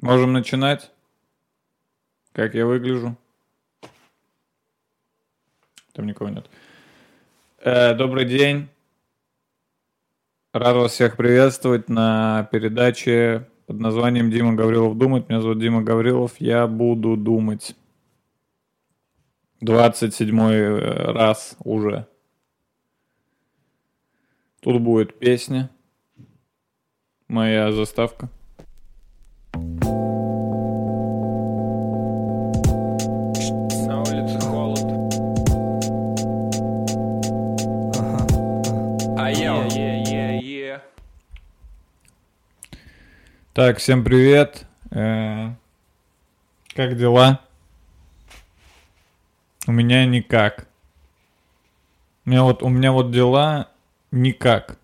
Можем начинать? Как я выгляжу? Там никого нет. Э, добрый день. Рад вас всех приветствовать на передаче под названием «Дима Гаврилов думает». Меня зовут Дима Гаврилов. Я буду думать. 27 э, раз уже. Тут будет песня. Моя заставка. Так, всем привет. Э, Как дела? У меня никак. У меня вот, у меня вот дела никак.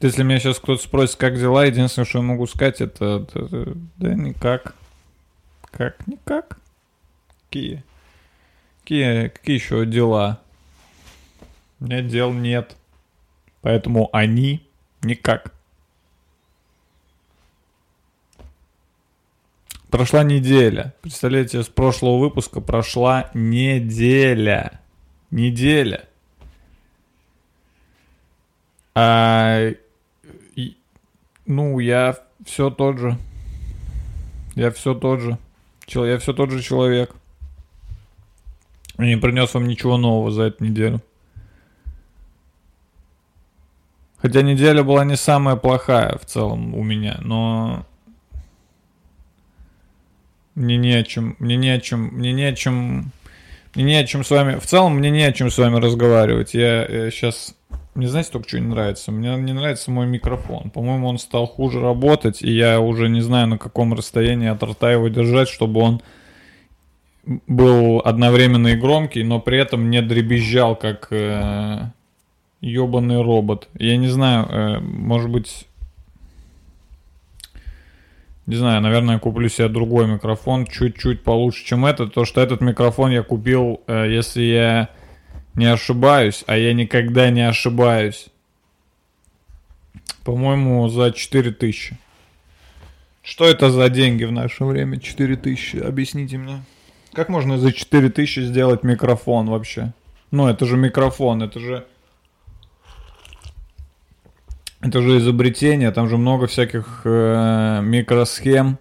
Если меня сейчас кто-то спросит, как дела, единственное, что я могу сказать, это, это- это- да никак. Как? Никак. Какие? Какие, какие еще дела? У меня дел нет. Поэтому они никак. Прошла неделя. Представляете, с прошлого выпуска прошла неделя. Неделя. А, и- ну, я все тот же. Я все тот же. Чел- Я все тот же человек. Я не принес вам ничего нового за эту неделю. Хотя неделя была не самая плохая в целом у меня, но мне не о чем, мне не о чем, мне не о чем, мне не о чем с вами, в целом мне не о чем с вами разговаривать. Я сейчас, мне знаете, только что не нравится? Мне не нравится мой микрофон. По-моему, он стал хуже работать, и я уже не знаю, на каком расстоянии от рта его держать, чтобы он был одновременно и громкий, но при этом не дребезжал, как э, ебаный робот. Я не знаю, э, может быть... Не знаю, наверное, куплю себе другой микрофон, чуть-чуть получше, чем этот. То, что этот микрофон я купил, э, если я не ошибаюсь, а я никогда не ошибаюсь. По-моему, за 4000. Что это за деньги в наше время? 4000. Объясните мне. Как можно за 4000 сделать микрофон вообще? Ну, это же микрофон, это же... Это же изобретение, там же много всяких э, микросхем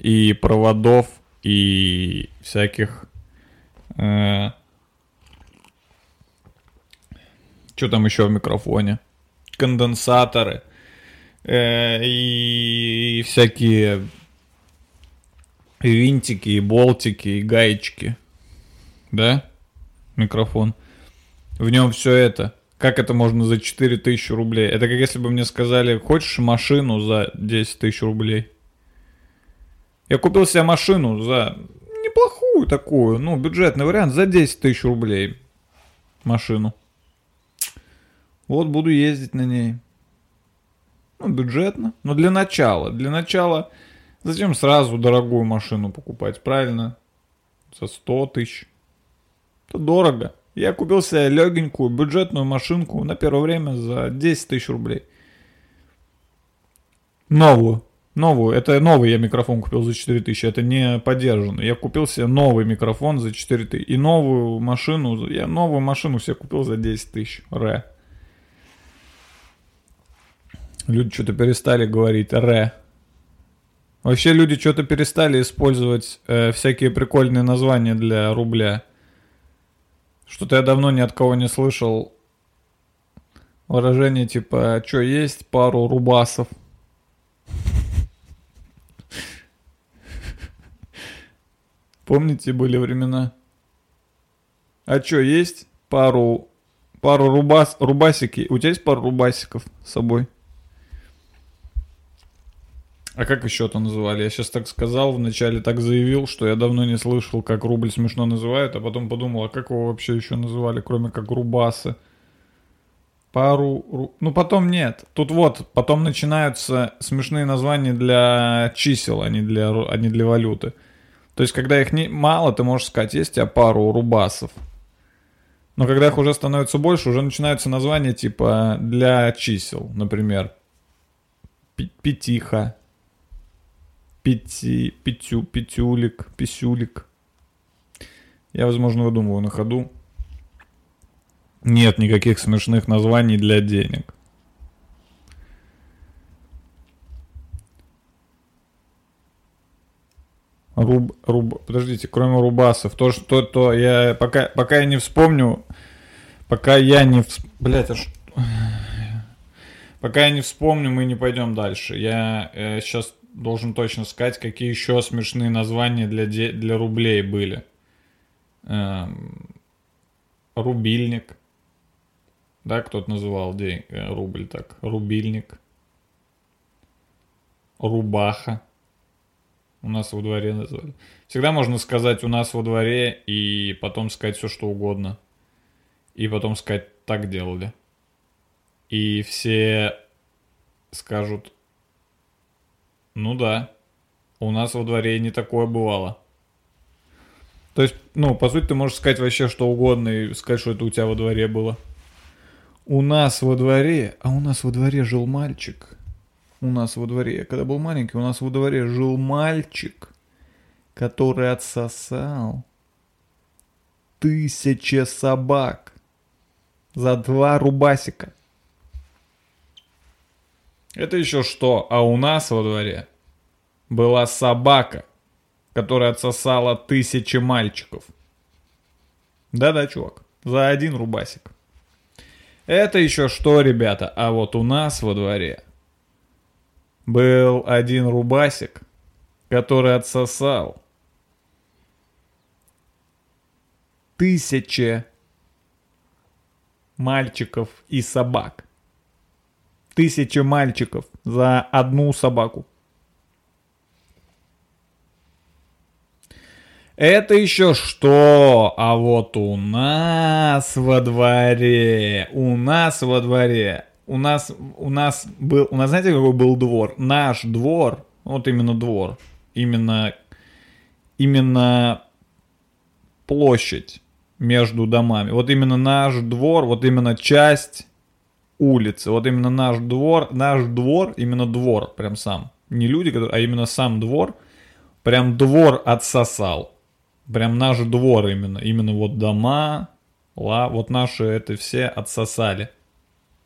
и проводов и всяких... Э, что там еще в микрофоне? Конденсаторы э, и всякие винтики, и болтики, и гаечки. Да? Микрофон. В нем все это. Как это можно за 4000 рублей? Это как если бы мне сказали, хочешь машину за 10 тысяч рублей? Я купил себе машину за неплохую такую, ну, бюджетный вариант, за 10 тысяч рублей. Машину. Вот буду ездить на ней. Ну, бюджетно. Но для начала. Для начала зачем сразу дорогую машину покупать, правильно? За 100 тысяч. Это дорого. Я купил себе легенькую бюджетную машинку на первое время за 10 тысяч рублей. Новую. Новую. Это новый я микрофон купил за 4 тысячи. Это не поддержанный. Я купил себе новый микрофон за 4 тысячи. И новую машину. Я новую машину себе купил за 10 тысяч. Ре. Люди что-то перестали говорить ре. Вообще люди что-то перестали использовать э, всякие прикольные названия для рубля. Что-то я давно ни от кого не слышал выражение типа «А что есть пару рубасов?» Помните, были времена? А что, есть пару, пару рубас, рубасики? У тебя есть пару рубасиков с собой? А как еще это называли? Я сейчас так сказал, вначале так заявил, что я давно не слышал, как рубль смешно называют, а потом подумал, а как его вообще еще называли, кроме как рубасы? Пару... ру- Ну, потом нет. Тут вот, потом начинаются смешные названия для чисел, а не для, а не для валюты. То есть, когда их не, мало, ты можешь сказать, есть у тебя пару рубасов. Но когда их уже становится больше, уже начинаются названия типа для чисел, например. Пятиха. Пяти, пятю, пятюлик, писюлик. Я, возможно, выдумываю на ходу. Нет никаких смешных названий для денег. Руб, руб, подождите, кроме рубасов, то, что то я пока, пока я не вспомню, пока я не, вс... блять, а что? Пока я не вспомню, мы не пойдем дальше. Я э, сейчас должен точно сказать, какие еще смешные названия для, де- для рублей были. Эм, рубильник. Да, кто-то называл день, э, рубль так. Рубильник. Рубаха. У нас во дворе назвали. Всегда можно сказать у нас во дворе и потом сказать все, что угодно. И потом сказать так делали. И все скажут, ну да, у нас во дворе не такое бывало. То есть, ну, по сути, ты можешь сказать вообще что угодно и сказать, что это у тебя во дворе было. У нас во дворе, а у нас во дворе жил мальчик. У нас во дворе, я когда был маленький, у нас во дворе жил мальчик, который отсосал тысячи собак за два рубасика. Это еще что? А у нас во дворе была собака, которая отсосала тысячи мальчиков. Да-да, чувак, за один рубасик. Это еще что, ребята? А вот у нас во дворе был один рубасик, который отсосал тысячи мальчиков и собак. Тысячи мальчиков за одну собаку. Это еще что? А вот у нас во дворе, у нас во дворе, у нас, у нас был, у нас знаете какой был двор? Наш двор, вот именно двор, именно, именно площадь между домами. Вот именно наш двор, вот именно часть улицы, вот именно наш двор, наш двор, именно двор, прям сам. Не люди, которые, а именно сам двор, прям двор отсосал. Прям наш двор именно, именно вот дома, ла, вот наши это все отсосали.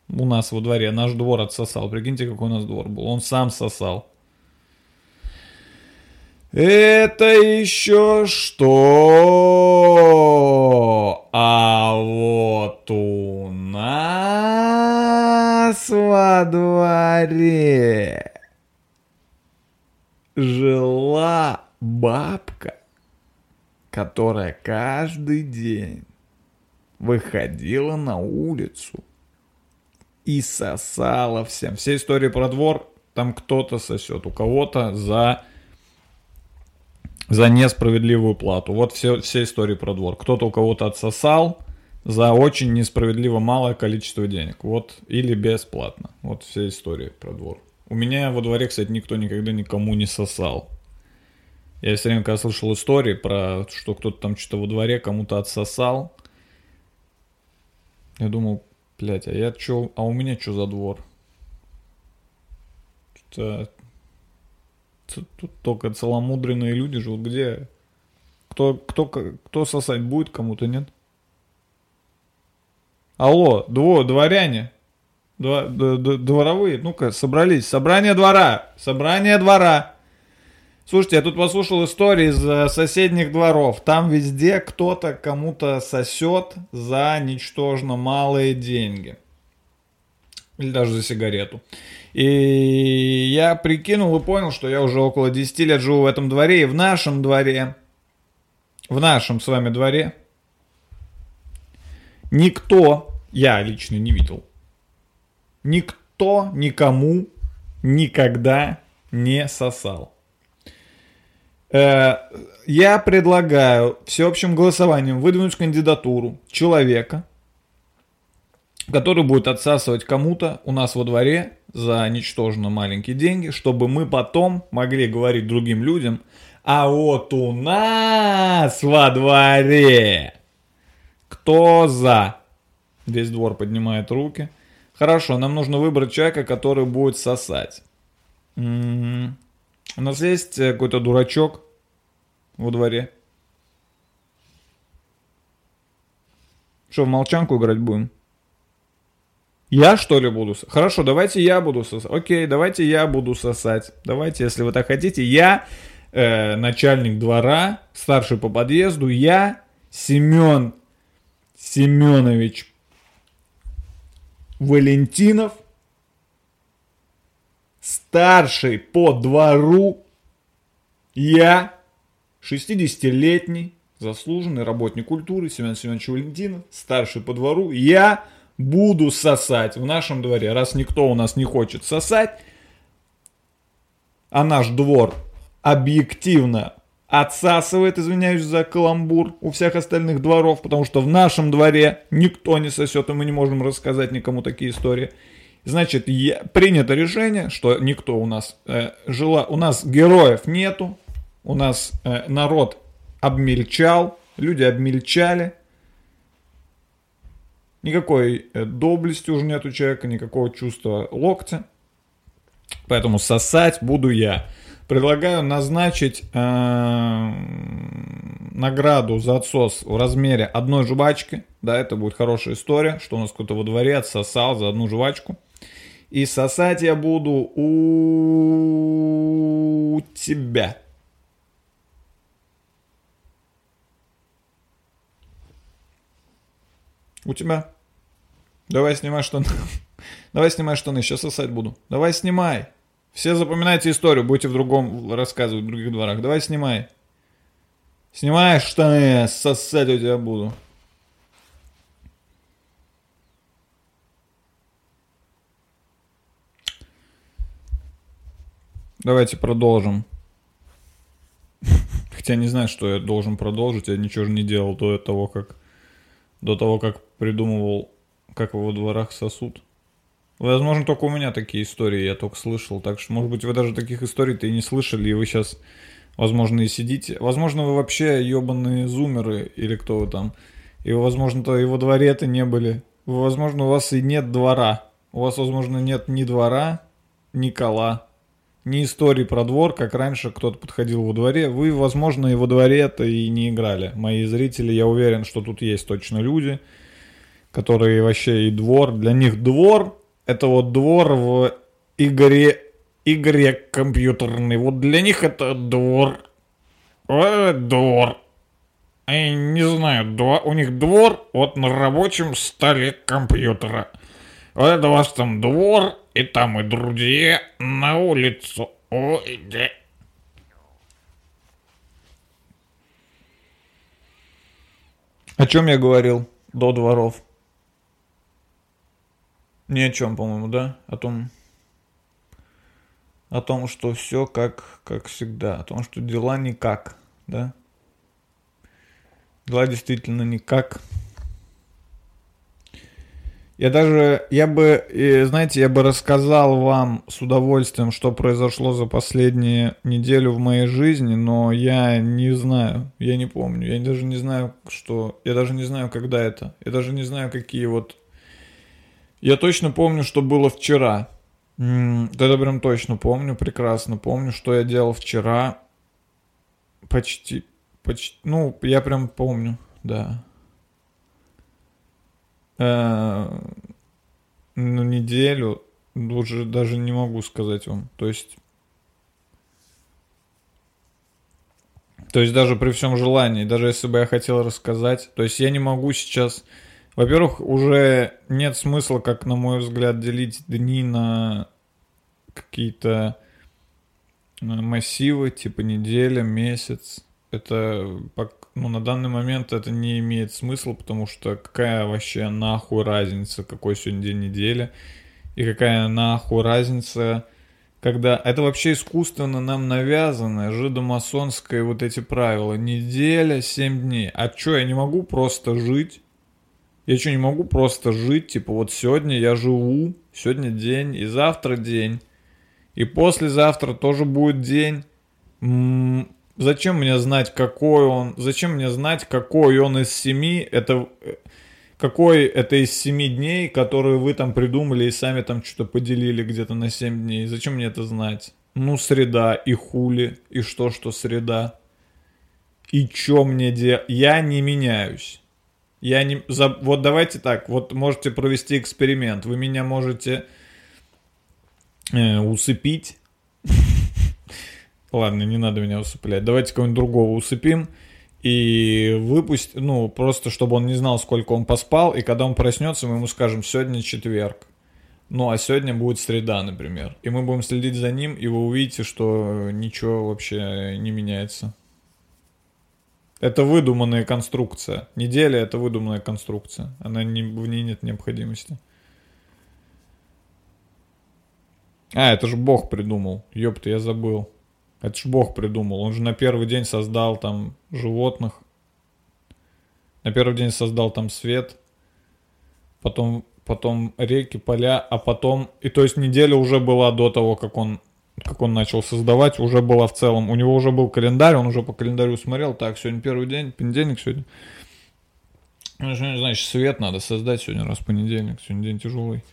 У нас во дворе наш двор отсосал. Прикиньте, какой у нас двор был. Он сам сосал. Это еще что? А вот у нас во дворе жила бабка, которая каждый день выходила на улицу и сосала всем. Все истории про двор, там кто-то сосет, у кого-то за за несправедливую плату. Вот все, все истории про двор. Кто-то у кого-то отсосал за очень несправедливо малое количество денег. Вот, или бесплатно. Вот все истории про двор. У меня во дворе, кстати, никто никогда никому не сосал. Я все время, когда слышал истории про, что кто-то там что-то во дворе кому-то отсосал, я думал, блядь, а я чё, а у меня что за двор? Что-то Тут только целомудренные люди живут. Где? Кто, кто, кто сосать будет, кому-то нет? Алло, дво, дворяне. Дво, дворовые, ну-ка, собрались. Собрание двора. Собрание двора. Слушайте, я тут послушал истории из э, соседних дворов. Там везде кто-то кому-то сосет за ничтожно малые деньги. Или даже за сигарету. И я прикинул и понял, что я уже около 10 лет живу в этом дворе. И в нашем дворе, в нашем с вами дворе, никто, я лично не видел, никто никому никогда не сосал. Э, я предлагаю всеобщим голосованием выдвинуть кандидатуру человека, который будет отсасывать кому-то у нас во дворе за ничтожно маленькие деньги, чтобы мы потом могли говорить другим людям, а вот у нас во дворе кто за? Весь двор поднимает руки. Хорошо, нам нужно выбрать человека, который будет сосать. У нас есть э, какой-то дурачок во дворе. Что, в молчанку играть будем? Я что ли буду? Хорошо, давайте я буду сосать. Окей, давайте я буду сосать. Давайте, если вы так хотите. Я э, начальник двора, старший по подъезду. Я Семен Семенович Валентинов, старший по двору. Я 60-летний заслуженный работник культуры Семен Семенович Валентинов, старший по двору. Я буду сосать в нашем дворе, раз никто у нас не хочет сосать, а наш двор объективно отсасывает, извиняюсь за каламбур, у всех остальных дворов, потому что в нашем дворе никто не сосет, и мы не можем рассказать никому такие истории. Значит, я, принято решение, что никто у нас э, жила, у нас героев нету, у нас э, народ обмельчал, люди обмельчали, никакой э, доблести уже нет у человека, никакого чувства локтя. Поэтому сосать буду я. Предлагаю назначить э, награду за отсос в размере одной жвачки. Да, это будет хорошая история, что у нас кто-то во дворе отсосал за одну жвачку. И сосать я буду у тебя. У тебя. Давай снимай штаны. Давай снимай штаны, сейчас сосать буду. Давай снимай. Все запоминайте историю, будете в другом рассказывать, в других дворах. Давай снимай. Снимай штаны, сосать у тебя буду. Давайте продолжим. Хотя не знаю, что я должен продолжить. Я ничего же не делал до того, как до того, как придумывал, как во дворах сосут. Возможно, только у меня такие истории, я только слышал. Так что, может быть, вы даже таких историй-то и не слышали, и вы сейчас, возможно, и сидите. Возможно, вы вообще ебаные зумеры, или кто вы там. И, возможно-то, и во дворе-то не были. Возможно, у вас и нет двора. У вас, возможно, нет ни двора, ни кола, ни истории про двор, как раньше кто-то подходил во дворе. Вы, возможно, и во дворе-то и не играли. Мои зрители, я уверен, что тут есть точно люди, которые вообще и двор. Для них двор это вот двор в игре, игре компьютерной. Вот для них это двор. Э, двор. Я не знаю, дво- у них двор вот на рабочем столе компьютера. Вот это у вас там двор, и там и друзья на улицу. Ой, да. О чем я говорил до дворов? Ни о чем, по-моему, да? О том, о том, что все как, как всегда, о том, что дела никак, да? Дела действительно никак. Я даже, я бы, знаете, я бы рассказал вам с удовольствием, что произошло за последнюю неделю в моей жизни, но я не знаю, я не помню, я даже не знаю, что, я даже не знаю, когда это, я даже не знаю, какие вот я точно помню, что было вчера. Это прям точно помню, прекрасно помню, что я делал вчера. Почти, почти, ну, я прям помню, да. Э, Ну, неделю, уже даже не могу сказать вам. То есть, то есть даже при всем желании, даже если бы я хотел рассказать, то есть я не могу сейчас во-первых, уже нет смысла, как на мой взгляд, делить дни на какие-то э, массивы, типа неделя, месяц. Это ну, на данный момент это не имеет смысла, потому что какая вообще нахуй разница, какой сегодня день недели, и какая нахуй разница, когда это вообще искусственно нам навязанное, жидомасонское вот эти правила. Неделя, 7 дней. А чё, я не могу просто жить? Я что, не могу просто жить, типа вот сегодня я живу, сегодня день, и завтра день, и послезавтра тоже будет день. М, Зачем мне знать, какой он, зачем мне знать, какой он из семи, это, э, какой это из семи дней, которые вы там придумали и сами там что-то поделили где-то на семь дней. Зачем мне это знать? Ну, среда, и хули, и что, что среда. И чё мне делать? Я не меняюсь. Я не... За... Вот давайте так, вот можете провести эксперимент. Вы меня можете э, усыпить. Ладно, не надо меня усыплять. Давайте кого-нибудь другого усыпим. И выпусть, ну, просто чтобы он не знал, сколько он поспал. И когда он проснется, мы ему скажем, сегодня четверг. Ну, а сегодня будет среда, например. И мы будем следить за ним, и вы увидите, что ничего вообще не меняется. Это выдуманная конструкция. Неделя — это выдуманная конструкция. Она не, в ней нет необходимости. А, это же Бог придумал. Ёпта, я забыл. Это ж Бог придумал. Он же на первый день создал там животных. На первый день создал там свет. Потом потом реки, поля, а потом... И то есть неделя уже была до того, как он, как он начал создавать, уже была в целом... У него уже был календарь, он уже по календарю смотрел. Так, сегодня первый день, понедельник сегодня. Ну, значит, свет надо создать сегодня, раз понедельник. Сегодня день тяжелый.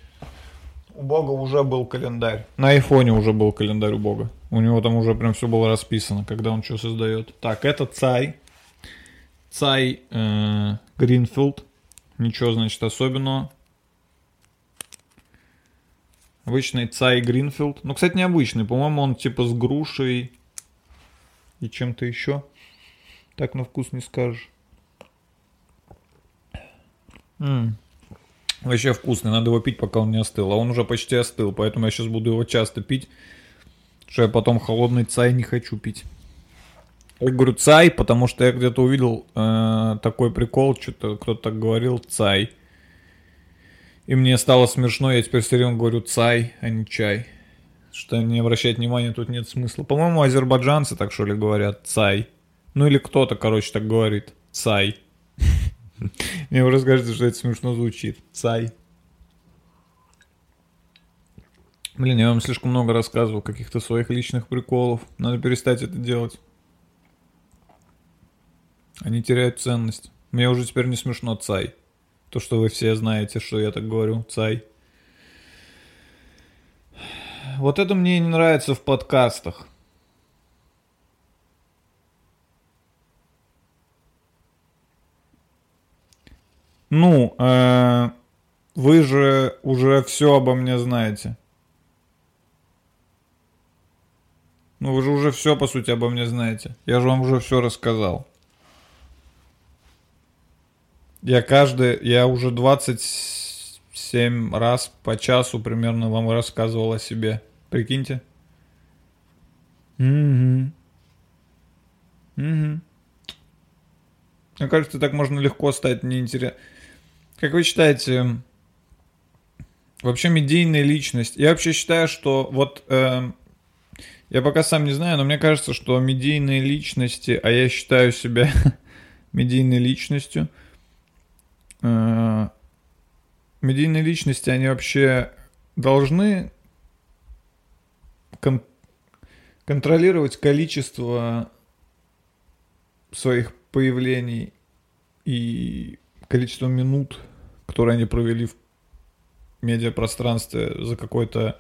У Бога уже был календарь. На айфоне уже был календарь у Бога. У него там уже прям все было расписано, когда он что создает. Так, это Цай. Цай э, Гринфилд. Ничего, значит, особенного. Обычный Цай Гринфилд. Ну, кстати, необычный. По-моему, он типа с грушей и чем-то еще. Так на вкус не скажешь. М. Вообще вкусный, надо его пить, пока он не остыл. А он уже почти остыл, поэтому я сейчас буду его часто пить. Что я потом холодный цай не хочу пить. Я говорю цай, потому что я где-то увидел э, такой прикол, что-то кто-то так говорил, цай. И мне стало смешно, я теперь все время говорю цай, а не чай. Что не обращать внимания тут нет смысла. По-моему, азербайджанцы так что ли говорят цай. Ну или кто-то, короче, так говорит. Цай. Мне уже кажется, что это смешно звучит. Цай. Блин, я вам слишком много рассказывал каких-то своих личных приколов. Надо перестать это делать. Они теряют ценность. Мне уже теперь не смешно цай. То, что вы все знаете, что я так говорю, цай. Вот это мне не нравится в подкастах. Ну, э, вы же уже все обо мне знаете. Ну, вы же уже все, по сути, обо мне знаете. Я же вам уже все рассказал. Я каждый, я уже 27 раз по часу примерно вам рассказывал о себе. Прикиньте. Угу. Угу. Мне кажется, так можно легко стать неинтересным. Как вы считаете, вообще медийная личность? Я вообще считаю, что вот э, я пока сам не знаю, но мне кажется, что медийные личности, а я считаю себя медийной личностью, Э, медийные личности, они вообще должны кон- контролировать количество своих появлений и количество минут, которые они провели в медиапространстве за какой-то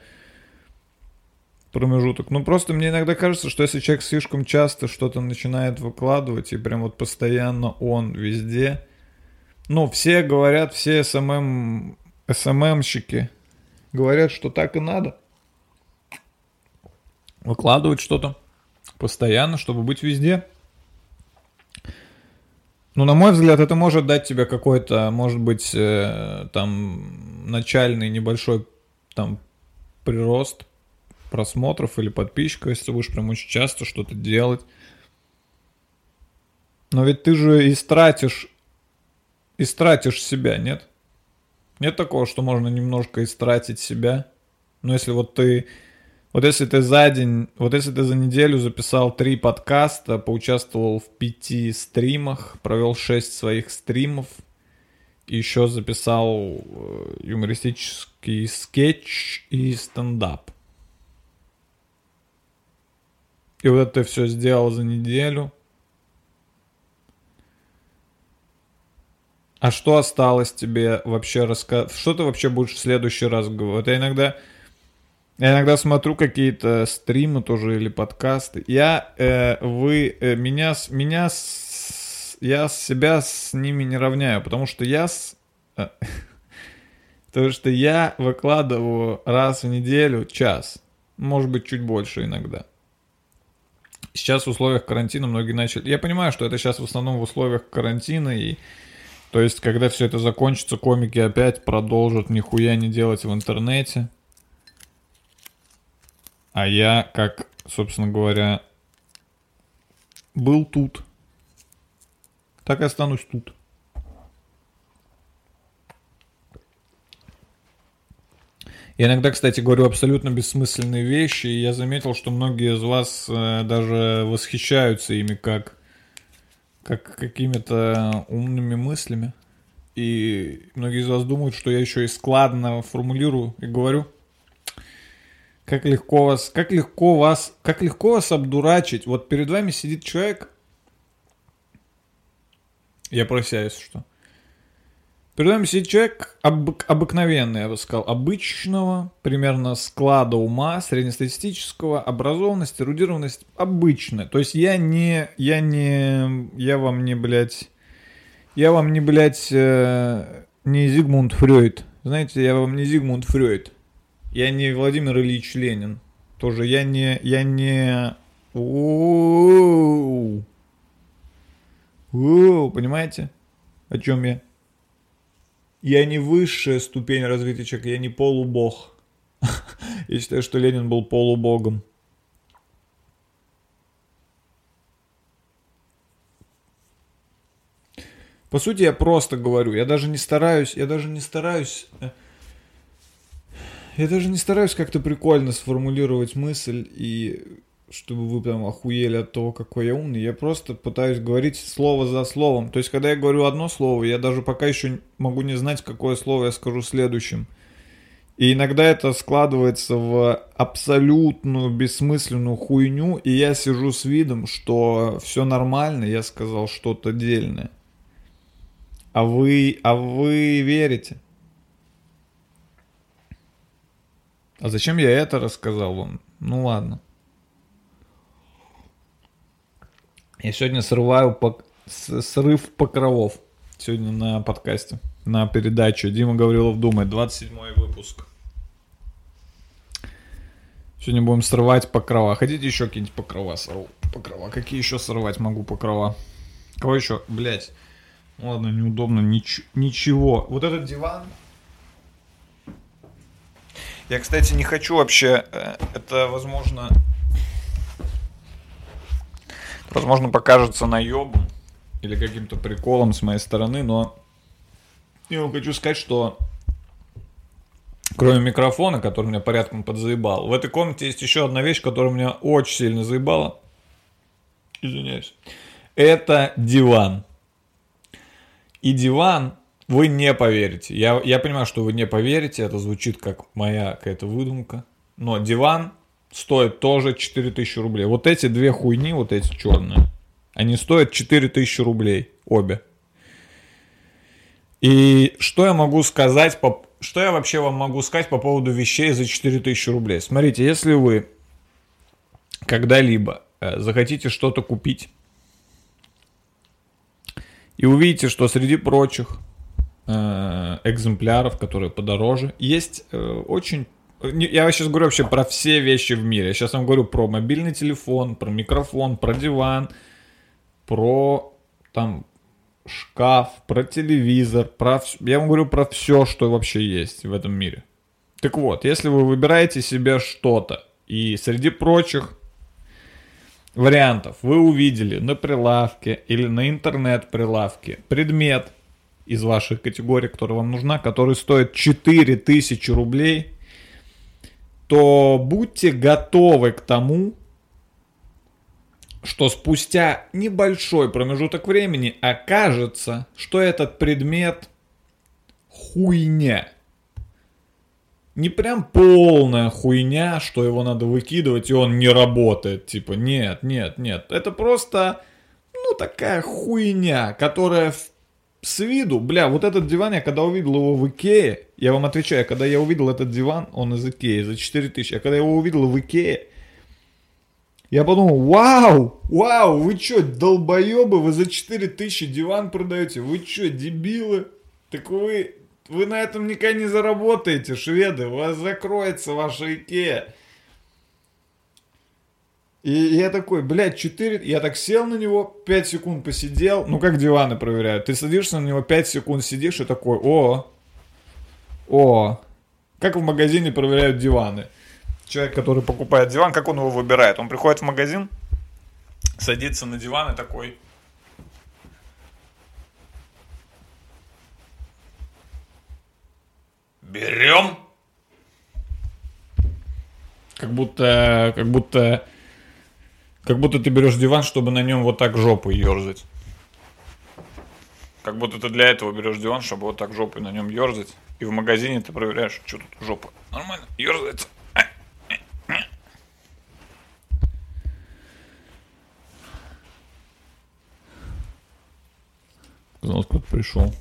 промежуток. Ну, просто мне иногда кажется, что если человек слишком часто что-то начинает выкладывать, и прям вот постоянно он везде, ну, все говорят, все SMM, СММщики говорят, что так и надо. Выкладывать что-то постоянно, чтобы быть везде. Ну, на мой взгляд, это может дать тебе какой-то, может быть, э, там, начальный небольшой там прирост просмотров или подписчиков, если будешь прям очень часто что-то делать. Но ведь ты же истратишь истратишь себя, нет? Нет такого, что можно немножко истратить себя. Но если вот ты... Вот если ты за день, вот если ты за неделю записал три подкаста, поучаствовал в пяти стримах, провел шесть своих стримов, еще записал э, юмористический скетч и стендап. И вот это все сделал за неделю – А что осталось тебе вообще рассказать? Что ты вообще будешь в следующий раз говорить? Я иногда... Я иногда смотрю какие-то стримы тоже или подкасты. Я, э, вы, э, меня, меня, с- я себя с ними не равняю, потому что я, с, э, потому что я выкладываю раз в неделю час, может быть чуть больше иногда. Сейчас в условиях карантина многие начали. Я понимаю, что это сейчас в основном в условиях карантина и то есть, когда все это закончится, комики опять продолжат нихуя не делать в интернете. А я, как, собственно говоря, был тут, так и останусь тут. Я иногда, кстати, говорю абсолютно бессмысленные вещи, и я заметил, что многие из вас э, даже восхищаются ими как, как какими-то умными мыслями. И многие из вас думают, что я еще и складно формулирую и говорю. Как легко вас, как легко вас, как легко вас обдурачить. Вот перед вами сидит человек. Я про себя, если что. Перед вами сидит человек обык- обыкновенный, я бы сказал, обычного, примерно склада ума, среднестатистического, образованность, эрудированность обычная. То есть я не, я не, я вам не, блядь, я вам не, блядь, э, не Зигмунд Фрейд. Знаете, я вам не Зигмунд Фрейд. Я не Владимир Ильич Ленин. Тоже я не... Я не... Оу, понимаете? О чем я? Я не высшая ступень развития человека, я не полубог. Я считаю, что Ленин был полубогом. По сути, я просто говорю, я даже не стараюсь, я даже не стараюсь, э, я даже не стараюсь как-то прикольно сформулировать мысль и чтобы вы прям охуели от того, какой я умный. Я просто пытаюсь говорить слово за словом. То есть, когда я говорю одно слово, я даже пока еще могу не знать, какое слово я скажу следующим. И иногда это складывается в абсолютную бессмысленную хуйню, и я сижу с видом, что все нормально, я сказал что-то дельное. А вы, а вы верите? А зачем я это рассказал вам? Ну ладно. Я сегодня срываю пок- срыв покровов. Сегодня на подкасте, на передаче. Дима Гаврилов думает, 27 выпуск. Сегодня будем срывать покрова. Хотите еще какие-нибудь покрова сорву? Покрова. Какие еще срывать могу покрова? Кого еще? Блять. Ладно, неудобно. Нич- ничего. Вот этот диван. Я, кстати, не хочу вообще. э, Это, возможно, возможно, покажется наебом или каким-то приколом с моей стороны, но я вам хочу сказать, что кроме микрофона, который меня порядком подзаебал, в этой комнате есть еще одна вещь, которая меня очень сильно заебала. Извиняюсь. Это диван. И диван, вы не поверите. Я, я понимаю, что вы не поверите, это звучит как моя какая-то выдумка. Но диван стоит тоже 4000 рублей. Вот эти две хуйни, вот эти черные, они стоят 4000 рублей обе. И что я могу сказать, по, что я вообще вам могу сказать по поводу вещей за 4000 рублей? Смотрите, если вы когда-либо э, захотите что-то купить, и увидите, что среди прочих э, экземпляров, которые подороже, есть э, очень... Я сейчас говорю вообще про все вещи в мире. Я сейчас вам говорю про мобильный телефон, про микрофон, про диван, про там шкаф, про телевизор, про... Я вам говорю про все, что вообще есть в этом мире. Так вот, если вы выбираете себе что-то, и среди прочих вариантов вы увидели на прилавке или на интернет-прилавке предмет из ваших категорий, которая вам нужна, который стоит 4000 рублей, то будьте готовы к тому, что спустя небольшой промежуток времени окажется, что этот предмет хуйня. Не прям полная хуйня, что его надо выкидывать, и он не работает. Типа, нет, нет, нет. Это просто, ну, такая хуйня, которая в с виду, бля, вот этот диван, я когда увидел его в Икее, я вам отвечаю, когда я увидел этот диван, он из Икеи за 4000, а когда я его увидел в Икее, я подумал, вау, вау, вы чё, долбоебы, вы за 4000 диван продаете, вы чё, дебилы? Так вы, вы на этом никогда не заработаете, шведы, у вас закроется ваша Икея. И я такой, блядь, 4... Я так сел на него, 5 секунд посидел. Ну, как диваны проверяют. Ты садишься на него, 5 секунд сидишь и такой, о, о. Как в магазине проверяют диваны. Человек, который покупает диван, как он его выбирает? Он приходит в магазин, садится на диван и такой... Берем. Как будто, как будто как будто ты берешь диван, чтобы на нем вот так жопой ерзать. Как будто ты для этого берешь диван, чтобы вот так жопой на нем ерзать. И в магазине ты проверяешь, что тут жопа. Нормально, ерзается. Казалось, кто-то пришел.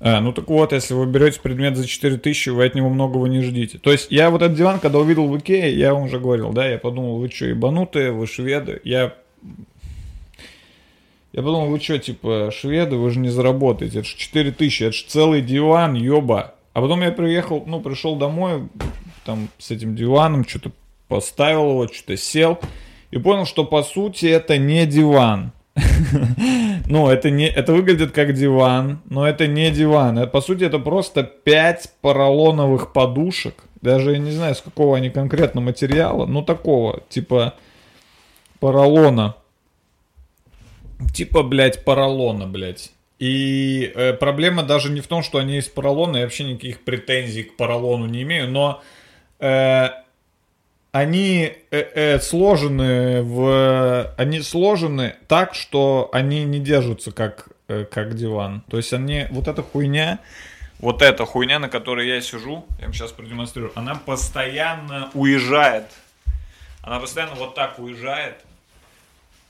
А, ну так вот, если вы берете предмет за 4000, вы от него многого не ждите. То есть я вот этот диван, когда увидел в Икее, я вам уже говорил, да, я подумал, вы что, ебанутые, вы шведы. Я я подумал, вы что, типа, шведы, вы же не заработаете, это же 4000, это же целый диван, ёба. А потом я приехал, ну, пришел домой, там, с этим диваном, что-то поставил его, что-то сел, и понял, что, по сути, это не диван. Ну, это, не, это выглядит как диван, но это не диван. Это, по сути, это просто 5 поролоновых подушек. Даже я не знаю, с какого они конкретно материала, но такого, типа поролона. Типа, блядь, поролона, блядь. И э, проблема даже не в том, что они из поролона, я вообще никаких претензий к поролону не имею, но э, они э, э, сложены в, они сложены так, что они не держатся как э, как диван. То есть они вот эта хуйня, вот эта хуйня, на которой я сижу, я вам сейчас продемонстрирую, она постоянно уезжает. Она постоянно вот так уезжает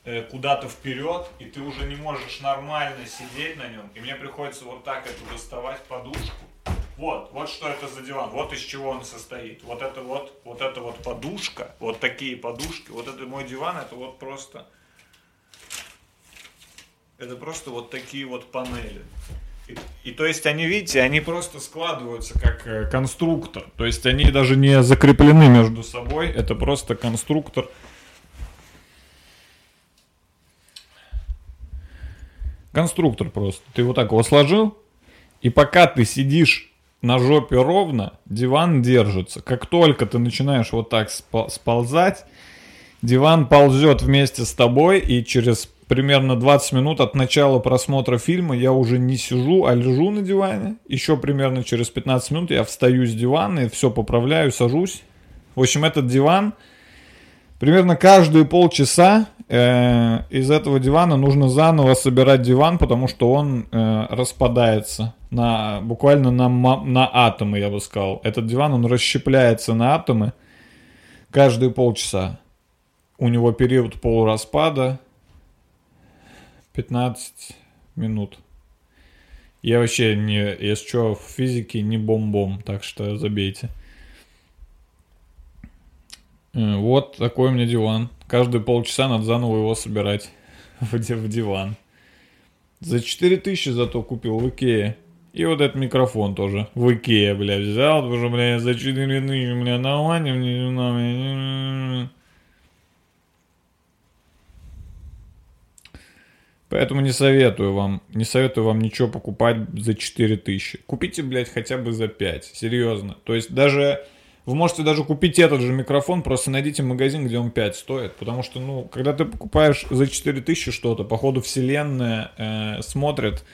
э, куда-то вперед, и ты уже не можешь нормально сидеть на нем. И мне приходится вот так это доставать подушку вот, вот что это за диван, вот из чего он состоит. Вот это вот, вот это вот подушка, вот такие подушки, вот это мой диван, это вот просто, это просто вот такие вот панели. И, и то есть они, видите, они просто складываются как э, конструктор. То есть они даже не закреплены между собой, это просто конструктор. Конструктор просто. Ты вот так его сложил, и пока ты сидишь на жопе ровно, диван держится. Как только ты начинаешь вот так сползать, диван ползет вместе с тобой, и через примерно 20 минут от начала просмотра фильма я уже не сижу, а лежу на диване. Еще примерно через 15 минут я встаю с дивана и все поправляю, сажусь. В общем, этот диван примерно каждые полчаса э, из этого дивана нужно заново собирать диван, потому что он э, распадается на буквально на, на атомы, я бы сказал. Этот диван, он расщепляется на атомы каждые полчаса. У него период полураспада 15 минут. Я вообще не, если что, в физике не бомбом, так что забейте. Э, вот такой у меня диван. Каждые полчаса надо заново его собирать в, в диван. За 4000 зато купил в Икее. И вот этот микрофон тоже в Икее, бля, взял, потому что, бля, за 4 тысячи, бля, на ване, мне Поэтому не советую вам, не советую вам ничего покупать за 4 тысячи. Купите, блядь, хотя бы за 5, серьезно. То есть даже вы можете даже купить этот же микрофон, просто найдите магазин, где он 5 стоит. Потому что, ну, когда ты покупаешь за 4000 что-то, походу вселенная э, смотрит,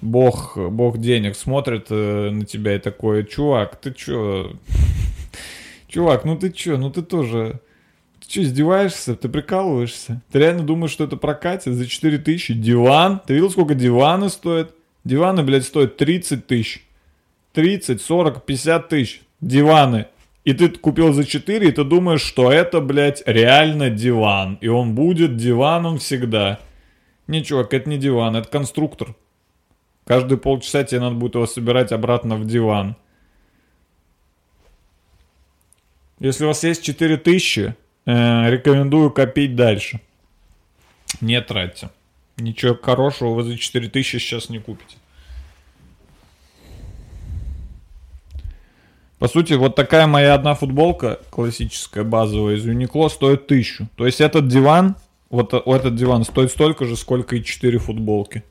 бог, бог денег смотрит э, на тебя и такой, чувак, ты чё? Чувак, ну ты чё? Ну ты тоже... Ты что, издеваешься? Ты прикалываешься? Ты реально думаешь, что это прокатит за 4000? Диван? Ты видел, сколько диваны стоят? Диваны, блядь, стоят 30 тысяч. 30, 40, 50 тысяч. Диваны и ты купил за 4, и ты думаешь, что это, блядь, реально диван. И он будет диваном всегда. Не, чувак, это не диван, это конструктор. Каждые полчаса тебе надо будет его собирать обратно в диван. Если у вас есть 4000, э, рекомендую копить дальше. Не тратьте. Ничего хорошего вы за 4000 сейчас не купите. По сути, вот такая моя одна футболка, классическая, базовая из Uniqlo, стоит 1000. То есть этот диван, вот э- этот диван стоит столько же, сколько и 4 футболки.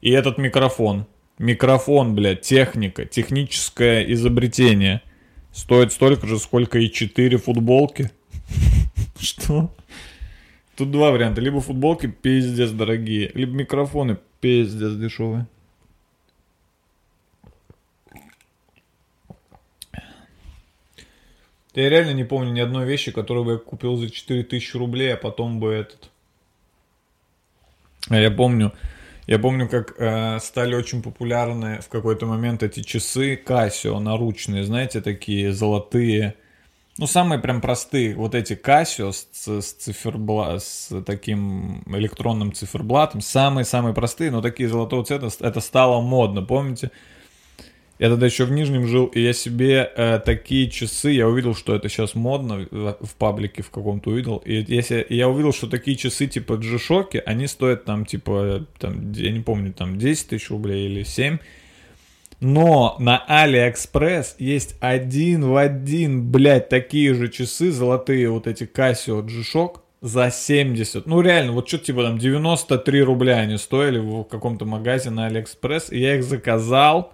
И этот микрофон. Микрофон, блядь, техника, техническое изобретение. Стоит столько же, сколько и 4 футболки. Что? Тут два варианта. Либо футболки пиздец дорогие, либо микрофоны пиздец дешевые. Я реально не помню ни одной вещи, которую бы я купил за 4000 рублей, а потом бы этот... А я помню, я помню, как э, стали очень популярны в какой-то момент эти часы Casio наручные, знаете, такие золотые. Ну, самые прям простые, вот эти Casio с, с, цифербла... с таким электронным циферблатом, самые-самые простые, но такие золотого цвета, это стало модно, помните? Я тогда еще в Нижнем жил, и я себе э, такие часы, я увидел, что это сейчас модно, в, в паблике в каком-то увидел, и если, я увидел, что такие часы типа G-Shock, они стоят там типа, там, я не помню, там 10 тысяч рублей или 7, но на AliExpress есть один в один, блядь, такие же часы, золотые вот эти Casio G-Shock, за 70. Ну, реально, вот что-то типа там 93 рубля они стоили в каком-то магазине на AliExpress. И я их заказал.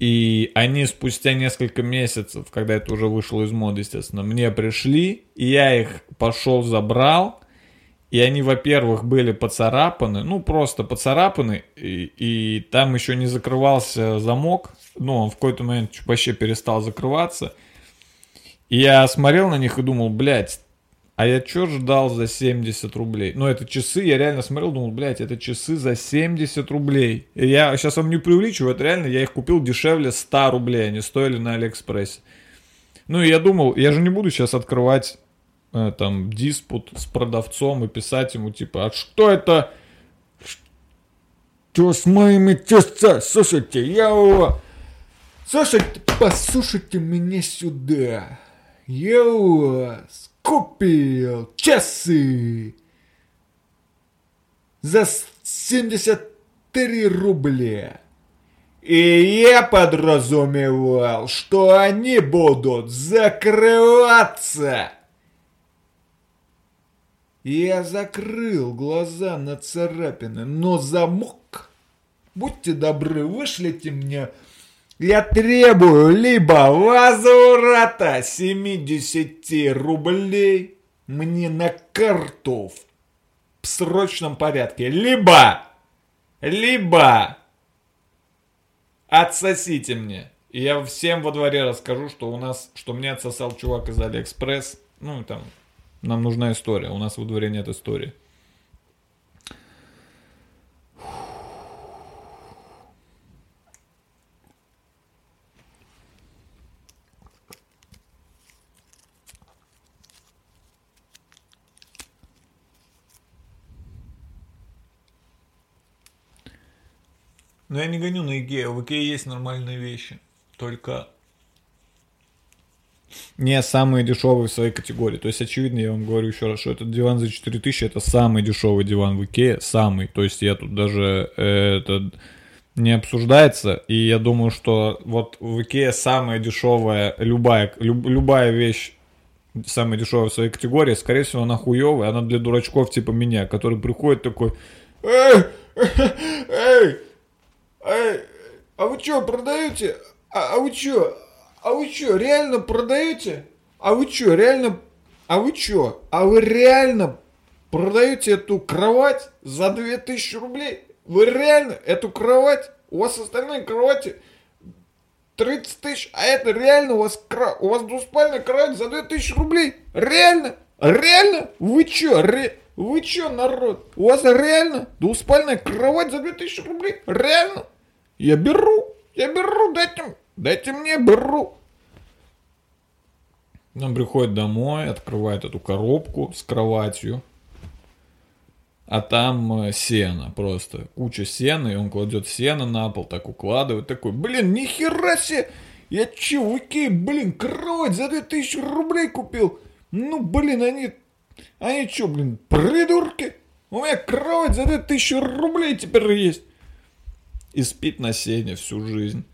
И они спустя несколько месяцев, когда это уже вышло из моды, естественно, мне пришли, и я их пошел забрал, и они, во-первых, были поцарапаны, ну, просто поцарапаны, и, и там еще не закрывался замок, ну, он в какой-то момент вообще перестал закрываться. И я смотрел на них и думал, блядь, а я что ждал за 70 рублей? Ну, это часы, я реально смотрел, думал, блядь, это часы за 70 рублей. И я сейчас вам не преувеличиваю, это реально, я их купил дешевле 100 рублей, они стоили на Алиэкспрессе. Ну, и я думал, я же не буду сейчас открывать э, там диспут с продавцом и писать ему, типа, а что это? Что с моими тестами? Слушайте, я его... Слушайте, послушайте меня сюда. Я у вас купил часы за 73 рубля. И я подразумевал, что они будут закрываться. Я закрыл глаза на царапины, но замок, будьте добры, вышлите мне я требую либо возврата 70 рублей мне на карту в срочном порядке, либо, либо отсосите мне. И я всем во дворе расскажу, что у нас, что мне отсосал чувак из Алиэкспресс. Ну, там, нам нужна история. У нас во дворе нет истории. Но я не гоню на Икею. В Икее есть нормальные вещи. Только не самые дешевые в своей категории. То есть, очевидно, я вам говорю еще раз, что этот диван за 4000 это самый дешевый диван в Икее. Самый. То есть, я тут даже э, это не обсуждается. И я думаю, что вот в Икее самая дешевая, любая, люб, любая вещь самая дешевая в своей категории, скорее всего, она хуевая. Она для дурачков типа меня, который приходит такой... Эй, эй, Эй, а вы что, продаете? А, а вы что? А вы что, реально продаете? А вы что, реально? А вы что? А вы реально продаете эту кровать за 2000 рублей? Вы реально эту кровать? У вас остальные кровати 30 тысяч, а это реально у вас, у вас двуспальная кровать за 2000 рублей? Реально? Реально? Вы чё? Ре... Вы чё, народ? У вас реально двуспальная кровать за 2000 рублей? Реально? Я беру, я беру, дайте, дайте мне, беру. Он приходит домой, открывает эту коробку с кроватью. а там э, сено просто. Куча сена, и он кладет сено на пол, так укладывает, такой, блин, нихера себе! Я Икее, блин, кровать за 2000 рублей купил? Ну, блин, они, они че, блин, придурки? У меня кровать за 2000 рублей теперь есть. И спит на сене всю жизнь.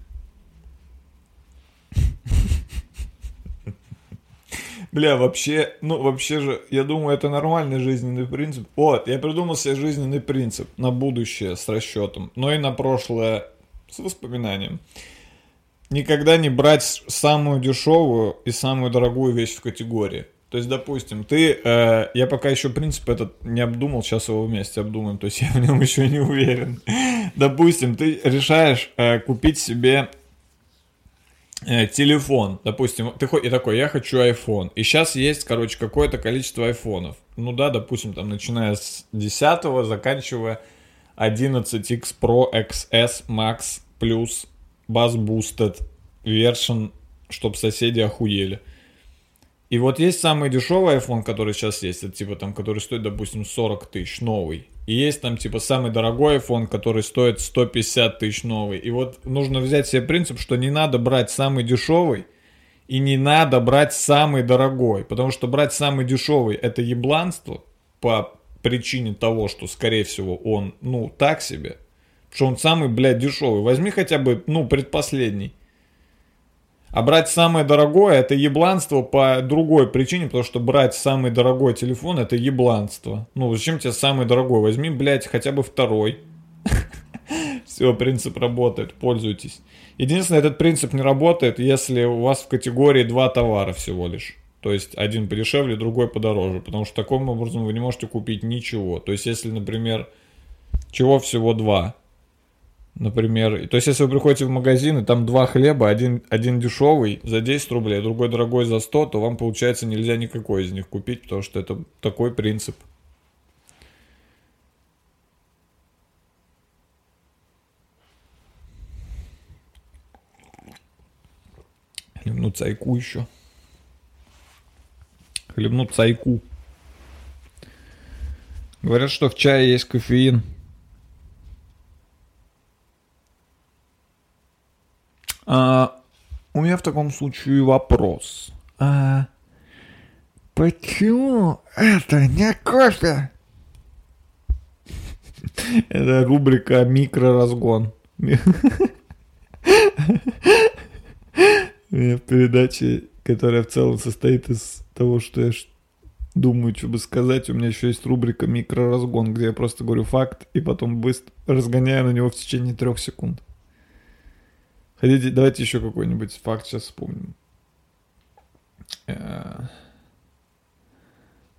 Бля, вообще, ну вообще же, я думаю, это нормальный жизненный принцип. Вот, я придумал себе жизненный принцип на будущее с расчетом, но и на прошлое с воспоминанием. Никогда не брать самую дешевую и самую дорогую вещь в категории. То есть, допустим, ты, э, я пока еще принцип этот не обдумал, сейчас его вместе обдумаем, то есть я в нем еще не уверен. допустим, ты решаешь э, купить себе э, телефон, допустим, ты и такой, я хочу iPhone, и сейчас есть, короче, какое-то количество айфонов. Ну да, допустим, там, начиная с 10 заканчивая 11X Pro XS Max Plus Bass Boosted Version, чтобы соседи охуели. И вот есть самый дешевый iPhone, который сейчас есть, это типа там, который стоит, допустим, 40 тысяч, новый. И есть там типа самый дорогой iPhone, который стоит 150 тысяч новый. И вот нужно взять себе принцип, что не надо брать самый дешевый, и не надо брать самый дорогой. Потому что брать самый дешевый это ебланство по причине того, что, скорее всего, он, ну, так себе. Потому что он самый, блядь, дешевый. Возьми хотя бы, ну, предпоследний. А брать самое дорогое это ебланство по другой причине, потому что брать самый дорогой телефон это ебланство. Ну, зачем тебе самый дорогой? Возьми, блядь, хотя бы второй. Все, принцип работает, пользуйтесь. Единственное, этот принцип не работает, если у вас в категории два товара всего лишь. То есть один подешевле, другой подороже. Потому что таким образом вы не можете купить ничего. То есть если, например, чего всего два – Например, то есть если вы приходите в магазин, и там два хлеба, один, один дешевый за 10 рублей, а другой дорогой за 100, то вам, получается, нельзя никакой из них купить, потому что это такой принцип. Хлебну цайку еще. Хлебну цайку. Говорят, что в чае есть кофеин. А, у меня в таком случае вопрос. А, почему это не кофе? Это рубрика «Микроразгон». У меня в передаче, которая в целом состоит из того, что я думаю, что бы сказать, у меня еще есть рубрика «Микроразгон», где я просто говорю факт и потом быстро разгоняю на него в течение трех секунд. Хотите, давайте еще какой-нибудь факт сейчас вспомним. Э,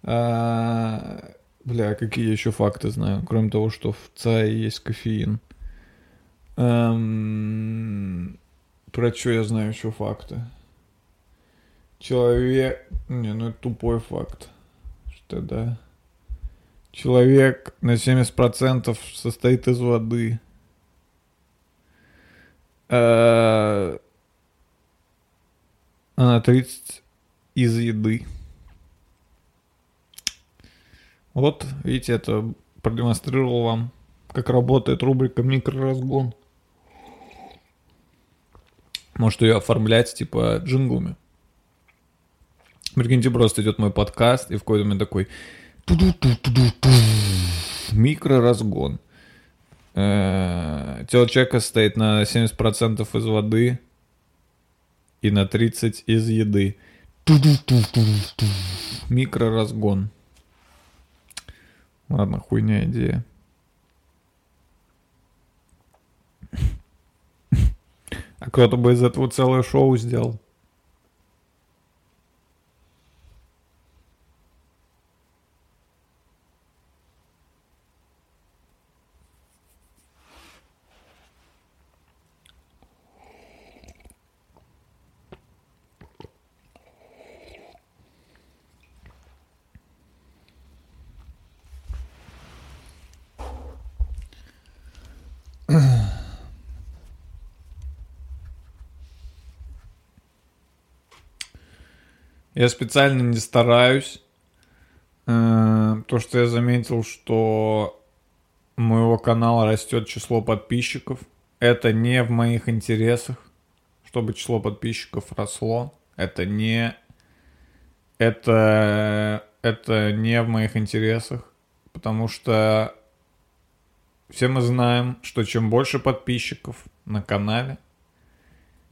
а, бля, какие еще факты знаю, кроме того, что в ЦАе есть кофеин. Эм, про что я знаю еще факты? Человек... Не, ну это тупой факт. Что да. Человек на 70% состоит из воды. А на 30 из еды. Вот, видите, это продемонстрировал вам, как работает рубрика «Микроразгон». Может ее оформлять, типа, джинглами. Прикиньте, просто идет мой подкаст, и в какой-то момент такой микроразгон. Э, тело человека состоит на 70% из воды и на 30% из еды. Микроразгон. Ладно, хуйня идея. А кто-то бы из этого целое шоу сделал. Я специально не стараюсь, Э, То, что я заметил, что у моего канала растет число подписчиков. Это не в моих интересах, чтобы число подписчиков росло. Это не... Это... Это не в моих интересах. Потому что все мы знаем, что чем больше подписчиков на канале,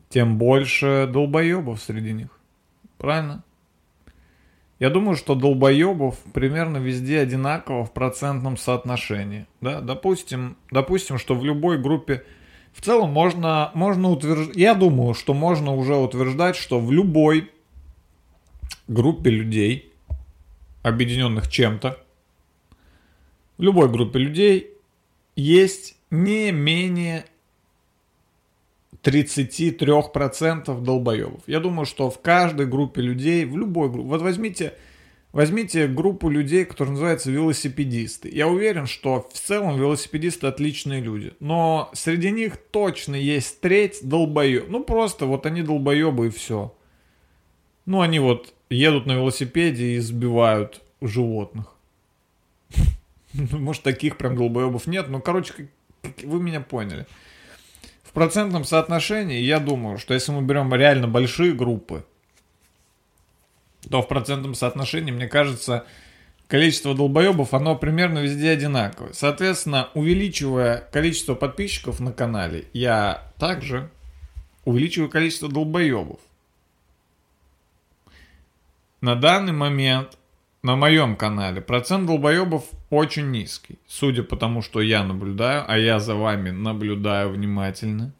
тем больше долбоебов среди них. Правильно? Я думаю, что долбоебов примерно везде одинаково в процентном соотношении. Да? Допустим, допустим, что в любой группе... В целом можно, можно утверждать... Я думаю, что можно уже утверждать, что в любой группе людей, объединенных чем-то, в любой группе людей есть не менее 33% долбоебов. Я думаю, что в каждой группе людей, в любой группе, вот возьмите, возьмите группу людей, которая называется велосипедисты. Я уверен, что в целом велосипедисты отличные люди, но среди них точно есть треть долбоеб. Ну просто вот они долбоебы и все. Ну они вот едут на велосипеде и сбивают животных. Может, таких прям долбоебов нет, но, короче, вы меня поняли. Процентном соотношении я думаю, что если мы берем реально большие группы, то в процентном соотношении, мне кажется, количество долбоебов, оно примерно везде одинаковое. Соответственно, увеличивая количество подписчиков на канале, я также увеличиваю количество долбоебов. На данный момент на моем канале процент долбоебов очень низкий. Судя по тому, что я наблюдаю, а я за вами наблюдаю внимательно.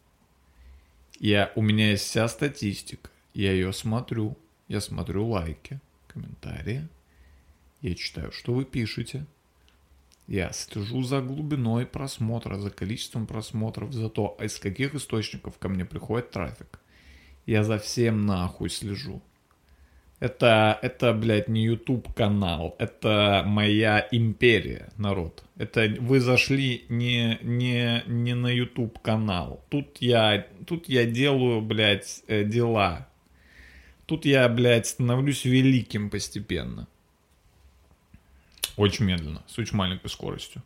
Я, у меня есть вся статистика. Я ее смотрю. Я смотрю лайки, комментарии. Я читаю, что вы пишете. Я слежу за глубиной просмотра, за количеством просмотров, за то, из каких источников ко мне приходит трафик. Я за всем нахуй слежу. Это, это, блядь, не YouTube канал, это моя империя, народ. Это вы зашли не, не, не на YouTube канал. Тут я, тут я делаю, блядь, э, дела. Тут я, блядь, становлюсь великим постепенно. Очень медленно, с очень маленькой скоростью.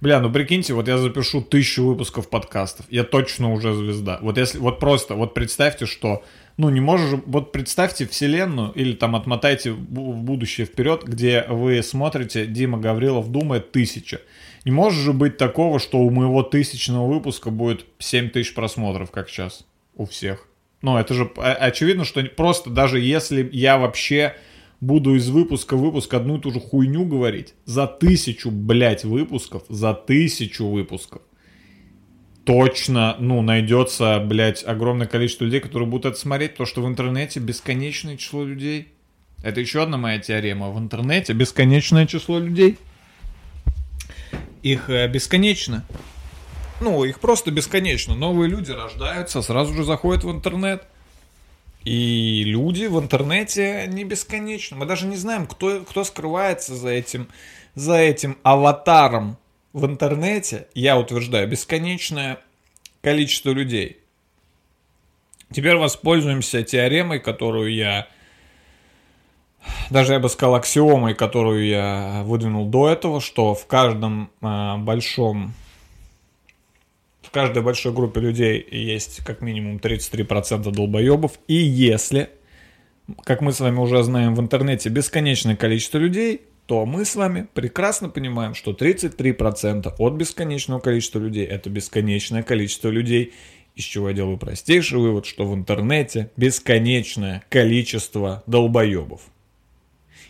Бля, ну прикиньте, вот я запишу тысячу выпусков подкастов, я точно уже звезда. Вот если, вот просто, вот представьте, что, ну не можешь, же- вот представьте вселенную или там отмотайте в бу- в будущее вперед, где вы смотрите, Дима Гаврилов думает тысяча. Не может же быть такого, что у моего тысячного выпуска будет 7 тысяч просмотров, как сейчас у всех. Ну, это же о- очевидно, что просто даже если я вообще буду из выпуска в выпуск одну и ту же хуйню говорить, за тысячу, блядь, выпусков, за тысячу выпусков, точно, ну, найдется, блядь, огромное количество людей, которые будут это смотреть, потому что в интернете бесконечное число людей. Это еще одна моя теорема. В интернете бесконечное число людей. Их э, бесконечно. Ну, их просто бесконечно. Новые люди рождаются, сразу же заходят в интернет. И люди в интернете не бесконечны. Мы даже не знаем, кто, кто скрывается за этим, за этим аватаром в интернете. Я утверждаю, бесконечное количество людей. Теперь воспользуемся теоремой, которую я... Даже я бы сказал аксиомой, которую я выдвинул до этого, что в каждом а, большом в каждой большой группе людей есть как минимум 33% долбоебов. И если, как мы с вами уже знаем в интернете, бесконечное количество людей, то мы с вами прекрасно понимаем, что 33% от бесконечного количества людей это бесконечное количество людей, из чего я делаю простейший вывод, что в интернете бесконечное количество долбоебов.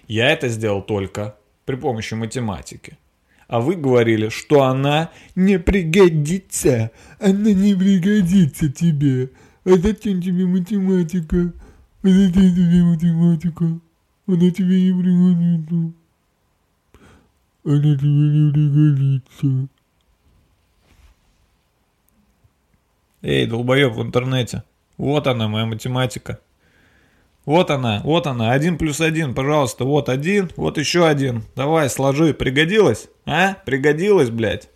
Я это сделал только при помощи математики. А вы говорили, что она не пригодится. Она не пригодится тебе. А зачем тебе математика? А зачем тебе математика? Она тебе не пригодится. Она тебе не пригодится. Эй, долбоеб в интернете. Вот она, моя математика. Вот она, вот она, один плюс один, пожалуйста, вот один, вот еще один. Давай, сложи, пригодилось? А? Пригодилось, блядь?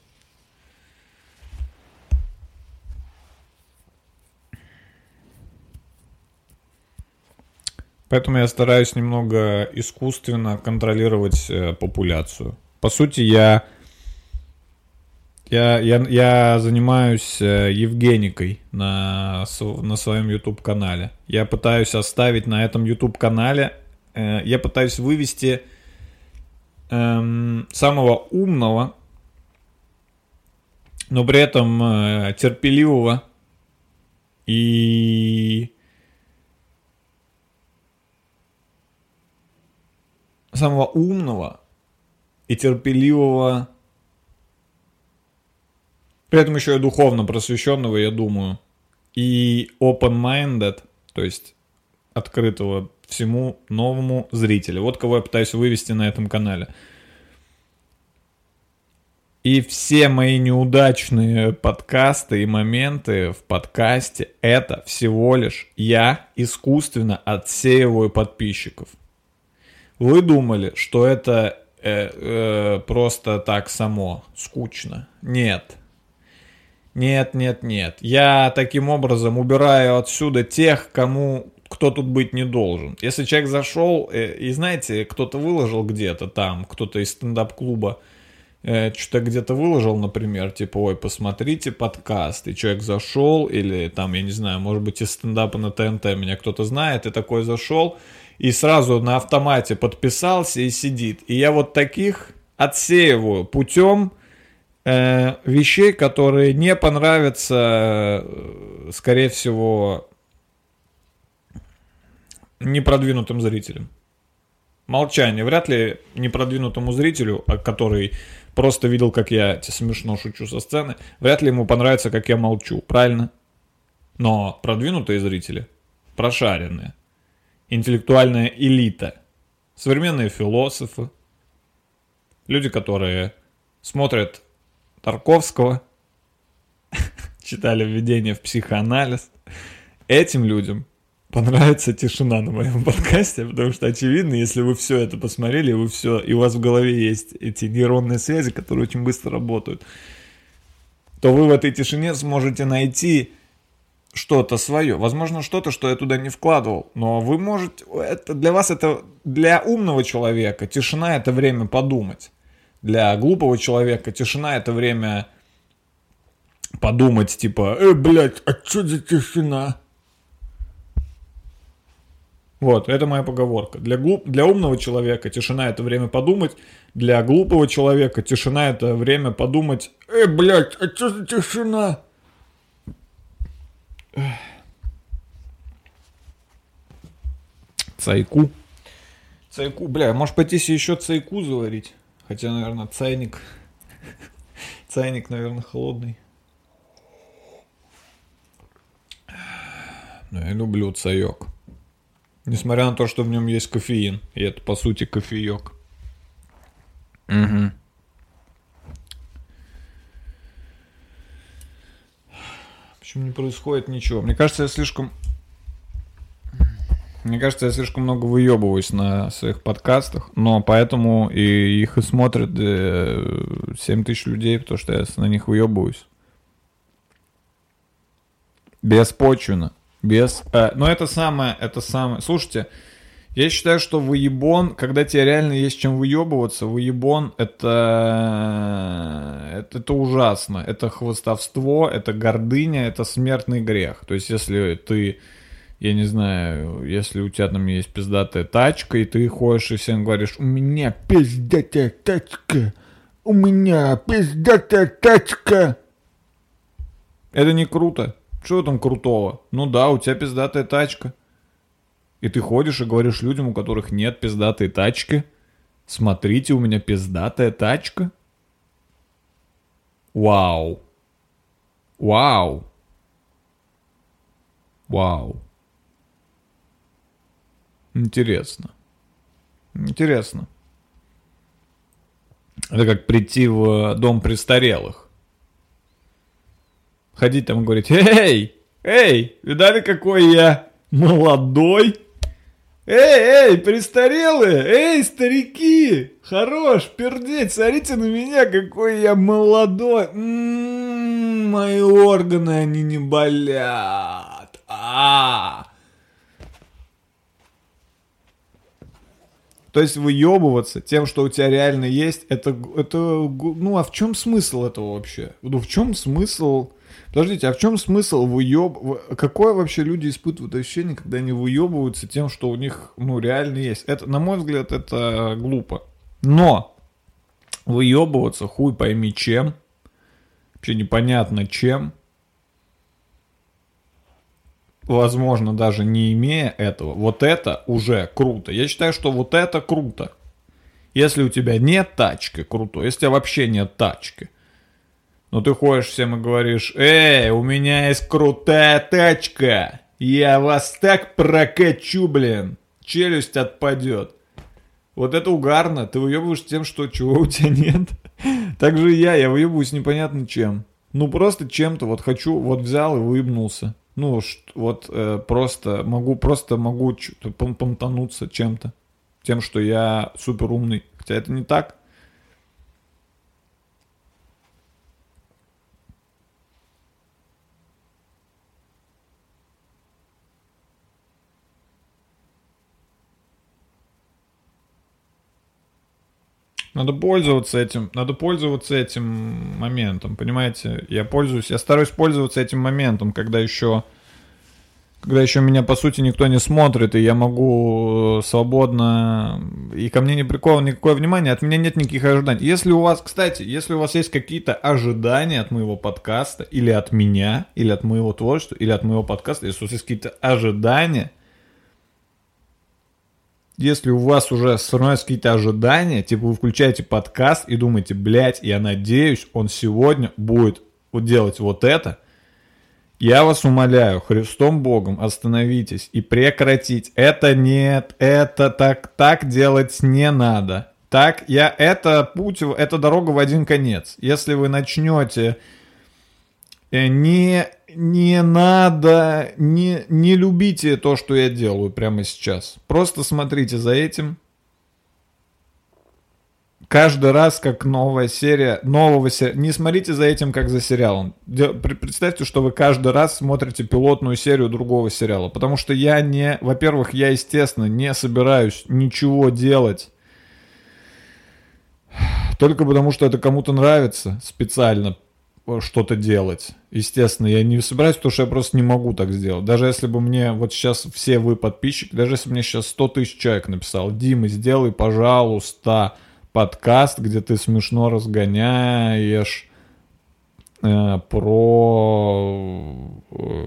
Поэтому я стараюсь немного искусственно контролировать э, популяцию. По сути, я, я, я, я занимаюсь э, Евгеникой на, на своем YouTube-канале. Я пытаюсь оставить на этом YouTube-канале, э, я пытаюсь вывести эм, самого умного, но при этом э, терпеливого и самого умного и терпеливого, при этом еще и духовно просвещенного, я думаю, и open-minded, то есть открытого всему новому зрителю. Вот кого я пытаюсь вывести на этом канале. И все мои неудачные подкасты и моменты в подкасте это всего лишь я искусственно отсеиваю подписчиков. Вы думали, что это э, э, просто так само скучно? Нет. Нет, нет, нет. Я таким образом убираю отсюда тех, кому кто тут быть не должен. Если человек зашел, э, и знаете, кто-то выложил где-то там, кто-то из стендап-клуба э, что-то где-то выложил, например, типа, ой, посмотрите подкаст, и человек зашел, или там, я не знаю, может быть, из стендапа на ТНТ меня кто-то знает, и такой зашел, и сразу на автомате подписался и сидит. И я вот таких отсеиваю путем э, вещей, которые не понравятся, э, скорее всего, непродвинутым зрителям. Молчание. Вряд ли непродвинутому зрителю, а который просто видел, как я смешно шучу со сцены, вряд ли ему понравится, как я молчу. Правильно? Но продвинутые зрители, прошаренные, интеллектуальная элита, современные философы, люди, которые смотрят Тарковского, читали введение в психоанализ, этим людям понравится тишина на моем подкасте, потому что очевидно, если вы все это посмотрели, вы все, и у вас в голове есть эти нейронные связи, которые очень быстро работают, то вы в этой тишине сможете найти что-то свое. Возможно, что-то, что я туда не вкладывал. Но вы можете... Это, для вас это... Для умного человека тишина — это время подумать. Для глупого человека тишина — это время подумать, типа, «Э, блядь, а что за тишина?» Вот, это моя поговорка. Для, глуп... для умного человека тишина это время подумать. Для глупого человека тишина это время подумать. Э, блядь, а что за тишина? Цайку. Цайку, бля, может пойти себе еще цайку заварить? Хотя, наверное, цайник. Цайник, наверное, холодный. Но я люблю цаек. Несмотря на то, что в нем есть кофеин. И это, по сути, кофеек. Угу. Почему не происходит ничего? Мне кажется, я слишком... Мне кажется, я слишком много выебываюсь на своих подкастах, но поэтому и их и смотрят э, 7 тысяч людей, потому что я на них выебываюсь. Беспочвенно. Без... Э, но это самое, это самое... Слушайте, я считаю, что выебон, когда тебе реально есть чем выебываться, выебон это... это... Ужасно. Это хвостовство, это гордыня, это смертный грех. То есть, если ты, я не знаю, если у тебя там есть пиздатая тачка, и ты ходишь и всем говоришь, у меня пиздатая тачка, у меня пиздатая тачка. Это не круто. Что там крутого? Ну да, у тебя пиздатая тачка. И ты ходишь и говоришь людям, у которых нет пиздатой тачки, смотрите, у меня пиздатая тачка. Вау. Вау. Вау. Интересно. Интересно. Это как прийти в дом престарелых. Ходить там и говорить, эй, эй, видали, какой я молодой? Эй, эй, престарелые, эй, старики, хорош, пердеть, смотрите на меня, какой я молодой. М-м, мои органы, они не болят. А, То есть выебываться тем, что у тебя реально есть, это, это, ну а в чем смысл этого вообще? Ну в чем смысл? Подождите, а в чем смысл выеб... Какое вообще люди испытывают ощущение, когда они выебываются тем, что у них, ну, реально есть? Это, на мой взгляд, это глупо. Но выебываться хуй пойми чем, вообще непонятно чем, возможно, даже не имея этого, вот это уже круто. Я считаю, что вот это круто. Если у тебя нет тачки, круто. Если у тебя вообще нет тачки, но ты ходишь всем и говоришь, эй, у меня есть крутая тачка, я вас так прокачу, блин, челюсть отпадет. Вот это угарно, ты выебываешь тем, что чего у тебя нет. Так же и я, я выебываюсь непонятно чем. Ну просто чем-то, вот хочу, вот взял и выебнулся. Ну, вот э, просто могу, просто могу помтануться чем-то. Тем, что я супер умный. Хотя это не так. Надо пользоваться этим, надо пользоваться этим моментом, понимаете? Я пользуюсь, я стараюсь пользоваться этим моментом, когда еще, когда еще меня по сути никто не смотрит, и я могу э, свободно, и ко мне не приковано никакое внимание, от меня нет никаких ожиданий. Если у вас, кстати, если у вас есть какие-то ожидания от моего подкаста, или от меня, или от моего творчества, или от моего подкаста, если у вас есть какие-то ожидания, если у вас уже становятся какие-то ожидания, типа вы включаете подкаст и думаете, блядь, я надеюсь, он сегодня будет делать вот это, я вас умоляю, Христом Богом, остановитесь и прекратить. Это нет, это так, так делать не надо. Так, я, это путь, это дорога в один конец. Если вы начнете э, не, не надо, не, не любите то, что я делаю прямо сейчас. Просто смотрите за этим. Каждый раз, как новая серия, нового сериала. Не смотрите за этим, как за сериалом. Представьте, что вы каждый раз смотрите пилотную серию другого сериала. Потому что я не... Во-первых, я, естественно, не собираюсь ничего делать. Только потому, что это кому-то нравится специально что-то делать. Естественно, я не собираюсь, потому что я просто не могу так сделать. Даже если бы мне вот сейчас все вы подписчики, даже если бы мне сейчас 100 тысяч человек написал, Дима, сделай, пожалуйста, подкаст, где ты смешно разгоняешь э, про э,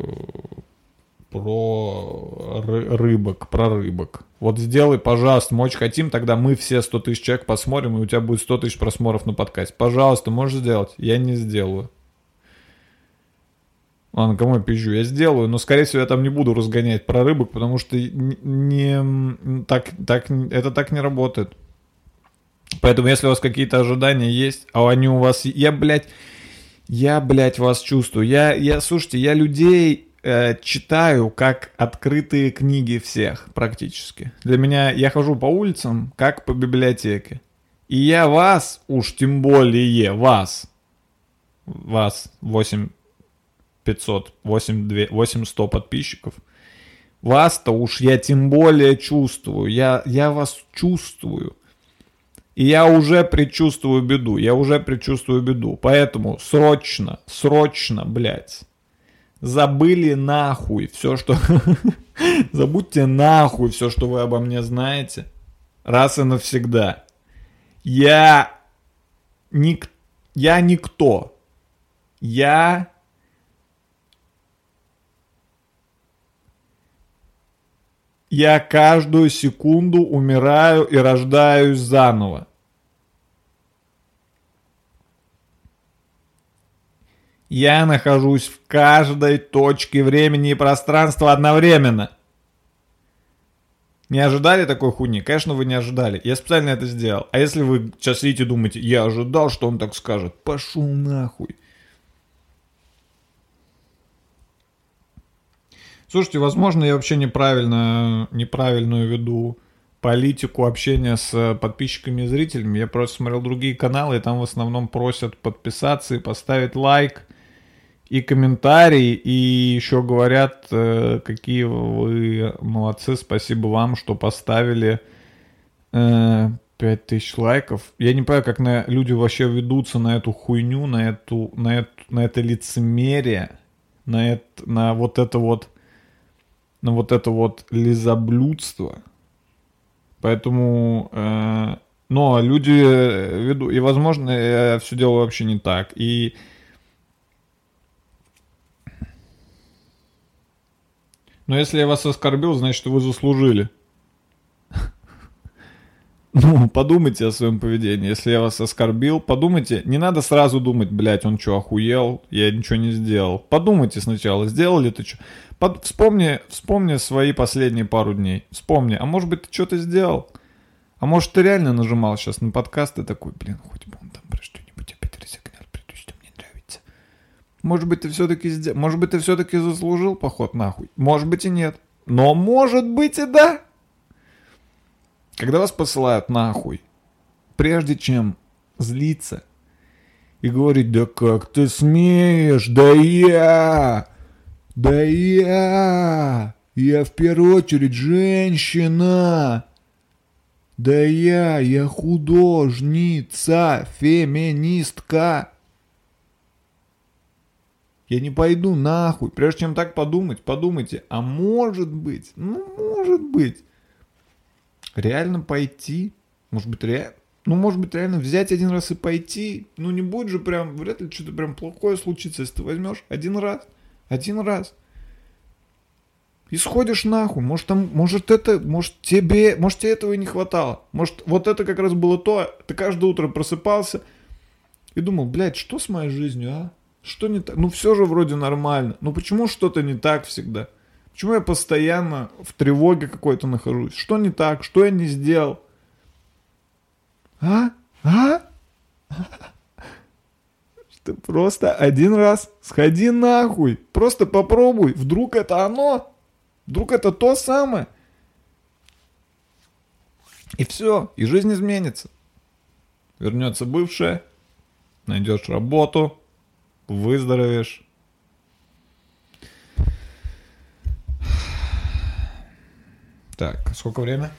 про ры- рыбок, про рыбок. Вот сделай, пожалуйста, мы очень хотим, тогда мы все 100 тысяч человек посмотрим, и у тебя будет 100 тысяч просмотров на подкасте. Пожалуйста, можешь сделать? Я не сделаю. Ладно, кому я пизжу? Я сделаю, но, скорее всего, я там не буду разгонять про рыбок, потому что не- так, так, это так не работает. Поэтому, если у вас какие-то ожидания есть, а они у вас... Я, блядь, я, блядь, вас чувствую. Я, я, слушайте, я людей э, читаю как открытые книги всех практически. Для меня, я хожу по улицам, как по библиотеке. И я вас, уж тем более вас, вас, 8 500, 8, 2, 8 100 подписчиков, вас-то уж я тем более чувствую. Я, я вас чувствую. И я уже предчувствую беду, я уже предчувствую беду. Поэтому срочно, срочно, блядь, забыли нахуй все, что... Забудьте нахуй все, что вы обо мне знаете. Раз и навсегда. Я... Ник... Я никто. Я... Я каждую секунду умираю и рождаюсь заново. Я нахожусь в каждой точке времени и пространства одновременно. Не ожидали такой хуйни? Конечно, вы не ожидали. Я специально это сделал. А если вы сейчас сидите и думаете, я ожидал, что он так скажет, пошел нахуй. Слушайте, возможно, я вообще неправильно, неправильную веду политику общения с подписчиками и зрителями. Я просто смотрел другие каналы, и там в основном просят подписаться и поставить лайк и комментарий, и еще говорят, э, какие вы молодцы, спасибо вам, что поставили э, 5000 лайков. Я не понимаю, как на, люди вообще ведутся на эту хуйню, на, эту, на, эту, на это лицемерие, на, это, на вот это вот на вот это вот лизоблюдство. Поэтому, э, но люди ведут, и возможно, я все делаю вообще не так. И но если я вас оскорбил, значит, вы заслужили. Ну, подумайте о своем поведении. Если я вас оскорбил, подумайте. Не надо сразу думать, блядь, он что, охуел? Я ничего не сделал. Подумайте сначала, сделал ли ты что. Под... Вспомни, вспомни свои последние пару дней. Вспомни, а может быть, ты что-то сделал? А может, ты реально нажимал сейчас на подкаст и такой, блин, хоть бы он там про что-нибудь опять разогнал, про что мне нравится. Может быть, ты все-таки сделал, может быть, ты все-таки заслужил поход нахуй. Может быть и нет. Но может быть и да. Когда вас посылают нахуй, прежде чем злиться и говорить, да как ты смеешь, да я, да я, я в первую очередь женщина, да я, я художница, феминистка. Я не пойду нахуй. Прежде чем так подумать, подумайте, а может быть, ну может быть, реально пойти, может быть, реально, ну, может быть, реально взять один раз и пойти, ну, не будет же прям, вряд ли что-то прям плохое случится, если ты возьмешь один раз, один раз. И сходишь нахуй, может там, может это, может тебе, может тебе этого и не хватало. Может вот это как раз было то, ты каждое утро просыпался и думал, блядь, что с моей жизнью, а? Что не так? Ну все же вроде нормально. Ну почему что-то не так всегда? Почему я постоянно в тревоге какой-то нахожусь? Что не так? Что я не сделал? А? А? Ты просто один раз сходи нахуй. Просто попробуй. Вдруг это оно? Вдруг это то самое? И все. И жизнь изменится. Вернется бывшая. Найдешь работу. Выздоровеешь. Так, сколько время?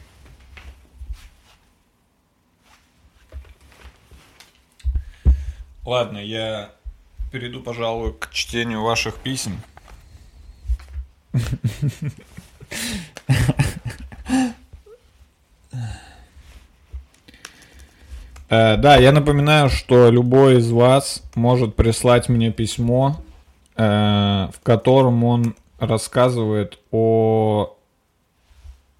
Ладно, я перейду, пожалуй, к чтению ваших писем. Э, Да, я напоминаю, что любой из вас может прислать мне письмо, э, в котором он рассказывает о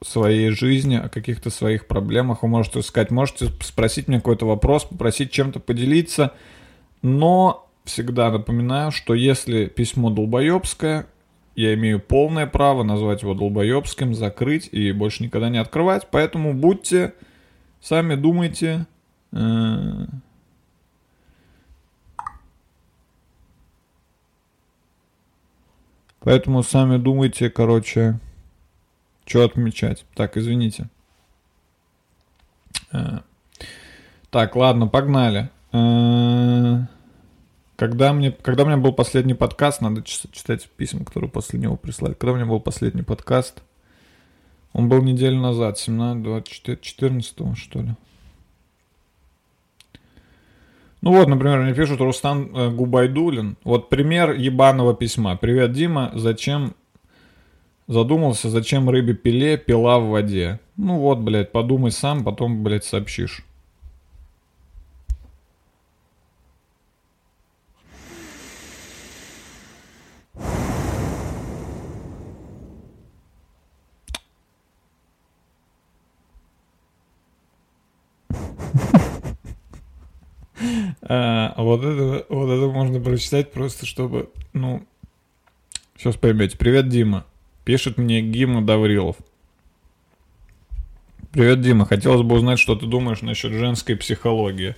своей жизни, о каких-то своих проблемах. Вы можете сказать, можете спросить мне какой-то вопрос, попросить чем-то поделиться. Но всегда напоминаю, что если письмо долбоебское, я имею полное право назвать его долбоебским, закрыть и больше никогда не открывать. Поэтому будьте, сами думайте. Э, Поэтому сами думайте, короче, что отмечать. Так, извините. Э, Так, ладно, погнали. Э, Когда мне, когда у меня был последний подкаст, надо читать письма, которые после него прислали. Когда у меня был последний подкаст? Он был неделю назад, 17, 24, 14 что ли. Ну вот, например, мне пишут Рустам э, Губайдулин. Вот пример ебаного письма. Привет, Дима. Зачем задумался, зачем рыбе пиле пила в воде? Ну вот, блядь, подумай сам, потом, блядь, сообщишь. А, вот это, вот это можно прочитать просто, чтобы, ну, сейчас поймете. Привет, Дима. Пишет мне Гима Даврилов. Привет, Дима. Хотелось бы узнать, что ты думаешь насчет женской психологии.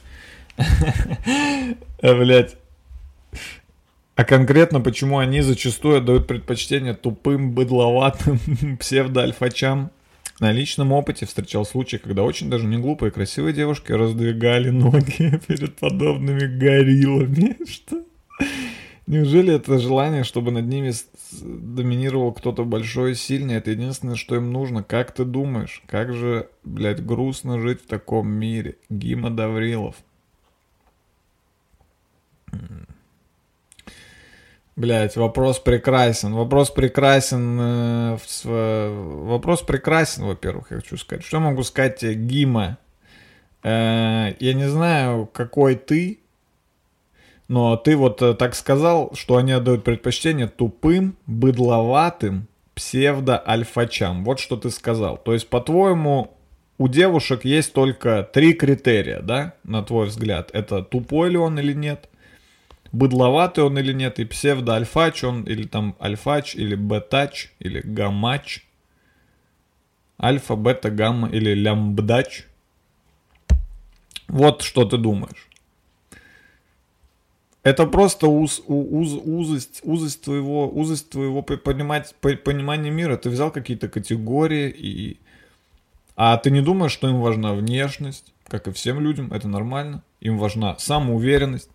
Блять. А конкретно, почему они зачастую отдают предпочтение тупым, быдловатым псевдоальфачам? На личном опыте встречал случаи, когда очень даже не глупые и красивые девушки раздвигали ноги перед подобными гориллами. Что? Неужели это желание, чтобы над ними доминировал кто-то большой и сильный, это единственное, что им нужно? Как ты думаешь? Как же, блядь, грустно жить в таком мире? Гима Даврилов. Блять, вопрос прекрасен. Вопрос прекрасен. э, в св- Вопрос прекрасен, во-первых, я хочу сказать. Что могу сказать тебе, Гима? Э, Я не знаю, какой ты, но ты вот э, так сказал, что они отдают предпочтение тупым, быдловатым псевдо-альфачам. Вот что ты сказал. То есть, по-твоему, у девушек есть только три критерия, да, на твой взгляд. Это тупой ли он или нет, быдловатый он или нет, и псевдо-альфач он, или там альфач, или бетач, или гамач, альфа, бета, гамма, или лямбдач. Вот что ты думаешь. Это просто уз, уз, узость, узость твоего, узость твоего понимания мира. Ты взял какие-то категории и... А ты не думаешь, что им важна внешность, как и всем людям, это нормально. Им важна самоуверенность.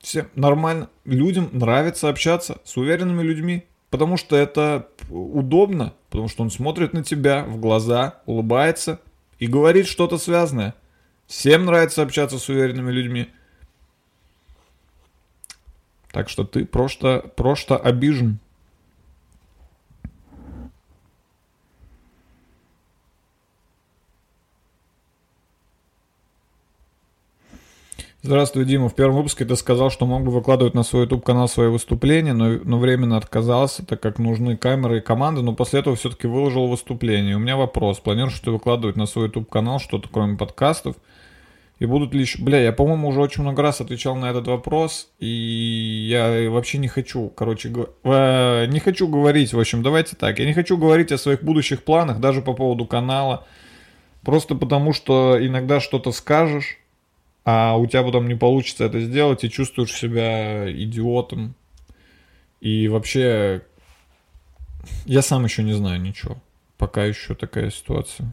Всем нормально. Людям нравится общаться с уверенными людьми, потому что это удобно, потому что он смотрит на тебя в глаза, улыбается и говорит что-то связанное. Всем нравится общаться с уверенными людьми. Так что ты просто, просто обижен. Здравствуй, Дима. В первом выпуске ты сказал, что мог бы выкладывать на свой YouTube канал свои выступления, но, но временно отказался, так как нужны камеры и команды, но после этого все-таки выложил выступление. У меня вопрос. Планируешь ты выкладывать на свой YouTube канал что-то кроме подкастов? И будут ли еще... Бля, я, по-моему, уже очень много раз отвечал на этот вопрос, и я вообще не хочу, короче, го- э, не хочу говорить, в общем, давайте так, я не хочу говорить о своих будущих планах, даже по поводу канала, просто потому что иногда что-то скажешь, а у тебя потом не получится это сделать, и чувствуешь себя идиотом. И вообще, я сам еще не знаю ничего. Пока еще такая ситуация.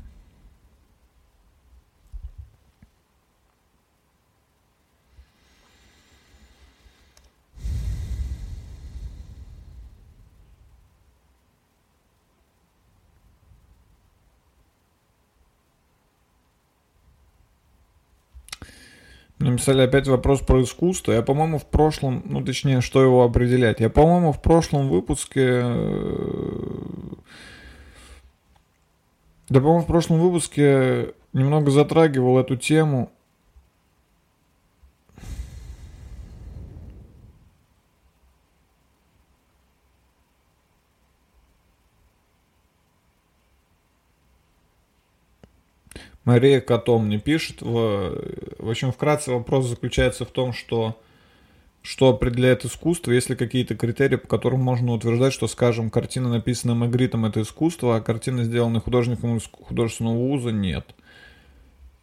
Мне Написали опять вопрос про искусство. Я, по-моему, в прошлом, ну, точнее, что его определять. Я, по-моему, в прошлом выпуске... э, Да, по-моему, в прошлом выпуске немного затрагивал эту тему. Мария Котом мне пишет. В, в общем, вкратце вопрос заключается в том, что что определяет искусство, есть ли какие-то критерии, по которым можно утверждать, что, скажем, картина, написанная Магритом, это искусство, а картина, сделанная художником из художественного вуза, нет.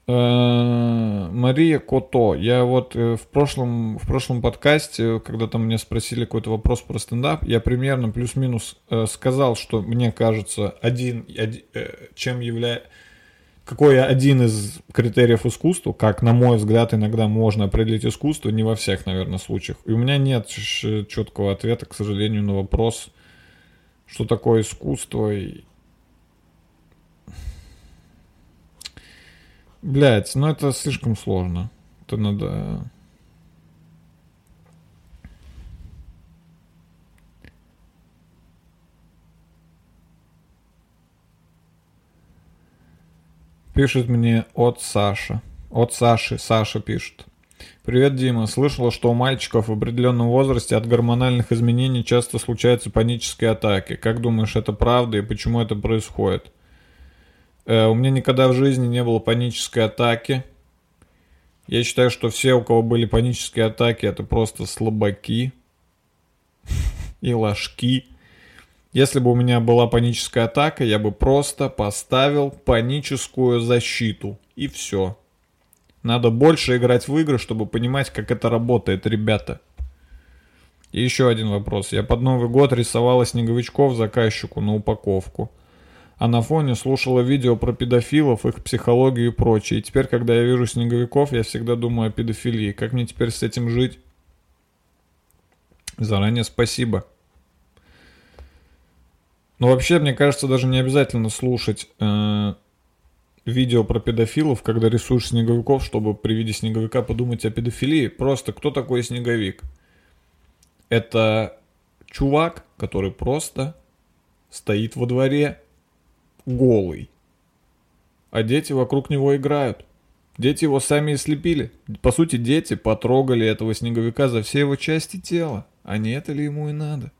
Э, Мария Кото. Я вот э, в прошлом, в прошлом подкасте, когда там меня спросили какой-то вопрос про стендап, я примерно плюс-минус э, сказал, что мне кажется, один, оди- э, чем является какой один из критериев искусства, как, на мой взгляд, иногда можно определить искусство, не во всех, наверное, случаях. И у меня нет четкого ответа, к сожалению, на вопрос, что такое искусство. И... Блять, ну это слишком сложно. Это надо... Пишет мне от Саша. От Саши. Саша пишет. Привет, Дима. Слышала, что у мальчиков в определенном возрасте от гормональных изменений часто случаются панические атаки. Как думаешь, это правда и почему это происходит? Э, у меня никогда в жизни не было панической атаки. Я считаю, что все, у кого были панические атаки, это просто слабаки и ложки. Если бы у меня была паническая атака, я бы просто поставил паническую защиту. И все. Надо больше играть в игры, чтобы понимать, как это работает, ребята. И еще один вопрос. Я под Новый год рисовала снеговичков заказчику на упаковку. А на фоне слушала видео про педофилов, их психологию и прочее. И теперь, когда я вижу снеговиков, я всегда думаю о педофилии. Как мне теперь с этим жить? Заранее спасибо. Но вообще, мне кажется, даже не обязательно слушать э, видео про педофилов, когда рисуешь снеговиков, чтобы при виде снеговика подумать о педофилии. Просто кто такой снеговик? Это чувак, который просто стоит во дворе голый. А дети вокруг него играют. Дети его сами и слепили. По сути, дети потрогали этого снеговика за все его части тела. А не это ли ему и надо?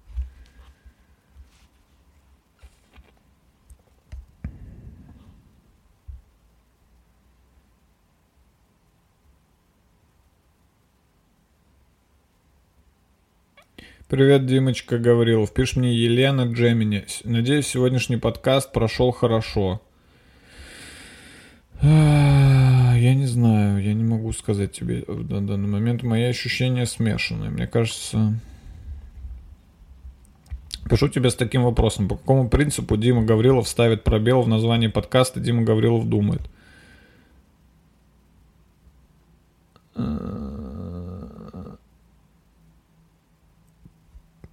Привет, Димочка Гаврилов. Пишешь мне Елена Джемини. Надеюсь, сегодняшний подкаст прошел хорошо. Я не знаю, я не могу сказать тебе в дан- данный момент. Мои ощущения смешанные. Мне кажется... Пишу тебе с таким вопросом. По какому принципу Дима Гаврилов ставит пробел в названии подкаста «Дима Гаврилов думает»?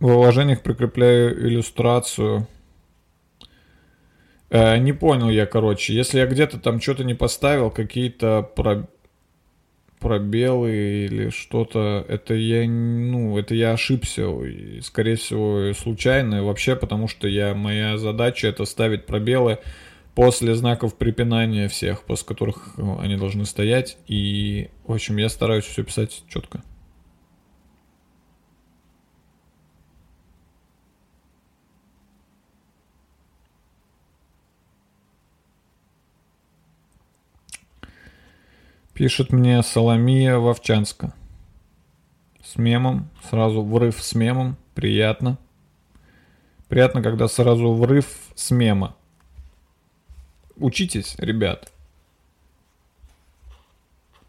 В вложениях прикрепляю иллюстрацию. Э, не понял я, короче. Если я где-то там что-то не поставил, какие-то про- пробелы или что-то, это я, ну, это я ошибся. Скорее всего, случайно. Вообще, потому что я, моя задача это ставить пробелы после знаков препинания всех, после которых э, они должны стоять. И, в общем, я стараюсь все писать четко. Пишет мне Соломия Вовчанска. С мемом. Сразу врыв с мемом. Приятно. Приятно, когда сразу врыв с мема. Учитесь, ребят.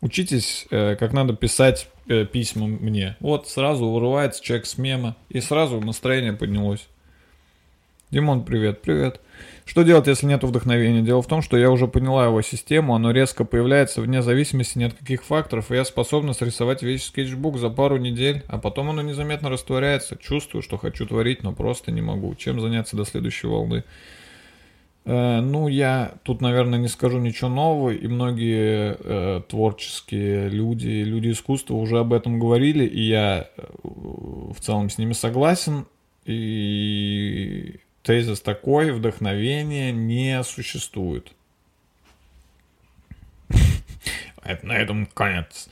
Учитесь, э, как надо писать э, письма мне. Вот сразу вырывается человек с мема, и сразу настроение поднялось. Димон, привет, привет. Что делать, если нет вдохновения? Дело в том, что я уже поняла его систему, оно резко появляется вне зависимости ни от каких факторов, и я способна срисовать весь скетчбук за пару недель, а потом оно незаметно растворяется. Чувствую, что хочу творить, но просто не могу. Чем заняться до следующей волны? Э, ну, я тут, наверное, не скажу ничего нового, и многие э, творческие люди, люди искусства уже об этом говорили, и я э, в целом с ними согласен, и тезис такой, вдохновения не существует. Это на этом конец.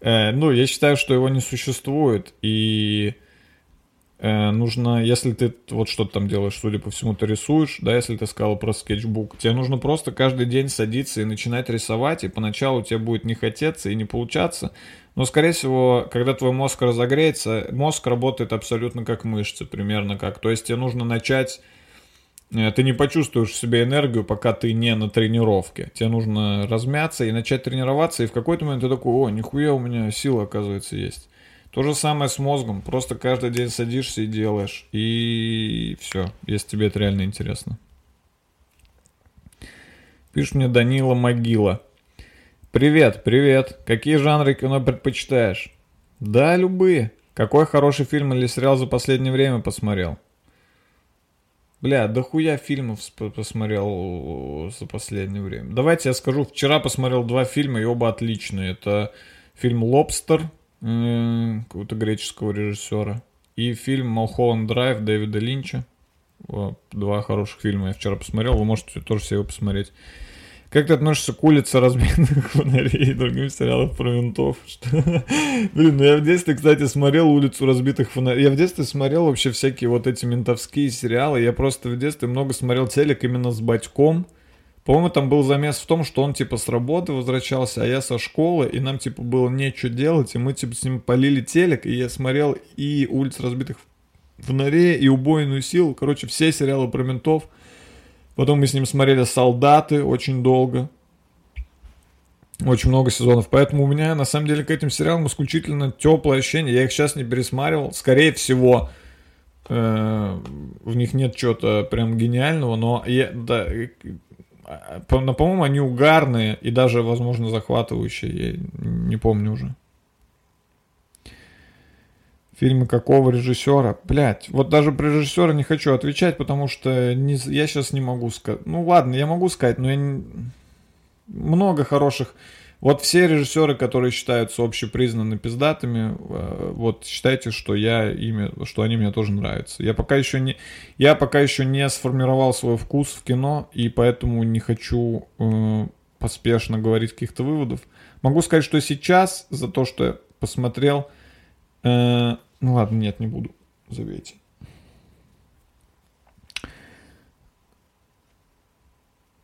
Э, Ну, я считаю, что его не существует, и э, нужно, если ты вот что-то там делаешь, судя по всему, ты рисуешь, да, если ты сказал про скетчбук, тебе нужно просто каждый день садиться и начинать рисовать, и поначалу тебе будет не хотеться и не получаться, но, скорее всего, когда твой мозг разогреется, мозг работает абсолютно как мышцы, примерно как. То есть тебе нужно начать... э, Ты не почувствуешь в себе энергию, пока ты не на тренировке. Тебе нужно размяться и начать тренироваться, и в какой-то момент ты такой, о, нихуя у меня сила, оказывается, есть. То же самое с мозгом. Просто каждый день садишься и делаешь. И все, если тебе это реально интересно. Пишет мне Данила Могила. Привет, привет. Какие жанры кино предпочитаешь? Да, любые. Какой хороший фильм или сериал за последнее время посмотрел? Бля, да хуя фильмов посмотрел за последнее время. Давайте я скажу, вчера посмотрел два фильма, и оба отличные. Это фильм «Лобстер» э, какого-то греческого режиссера и фильм «Малхолланд Драйв» Дэвида Линча. Два хороших фильма я вчера посмотрел, вы можете тоже себе его посмотреть. Как ты относишься к улице разбитых фонарей и другим сериалам про ментов? Блин, ну я в детстве, кстати, смотрел улицу разбитых фонарей. Я в детстве смотрел вообще всякие вот эти ментовские сериалы. Я просто в детстве много смотрел телек именно с батьком. По-моему, там был замес в том, что он типа с работы возвращался, а я со школы, и нам типа было нечего делать, и мы типа с ним полили телек, и я смотрел и улиц разбитых фонарей, и убойную силу. Короче, все сериалы про ментов. Потом мы с ним смотрели «Солдаты» очень долго. Очень много сезонов. Поэтому у меня, на самом деле, к этим сериалам исключительно теплое ощущение. Я их сейчас не пересматривал. Скорее всего, э, в них нет чего-то прям гениального, но я, да, э, по- но, по-моему, они угарные и даже, возможно, захватывающие. Я не помню уже. Фильмы какого режиссера? Блять, вот даже про режиссера не хочу отвечать, потому что не, я сейчас не могу сказать. Ну ладно, я могу сказать, но я не... много хороших. Вот все режиссеры, которые считаются общепризнанно пиздатыми, э, вот считайте, что я ими, что они мне тоже нравятся. Я пока еще не, я пока еще не сформировал свой вкус в кино, и поэтому не хочу э, поспешно говорить каких-то выводов. Могу сказать, что сейчас за то, что я посмотрел, ну ладно, нет, не буду, забейте.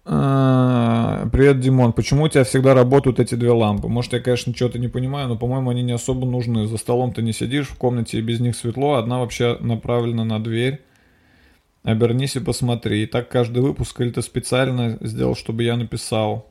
А, Привет, Димон. Почему у тебя всегда работают эти две лампы? Может, я, конечно, что-то не понимаю, но, по-моему, они не особо нужны. За столом ты не сидишь, в комнате и без них светло. Одна вообще направлена на дверь. Обернись и посмотри. И так каждый выпуск, или ты специально сделал, чтобы я написал?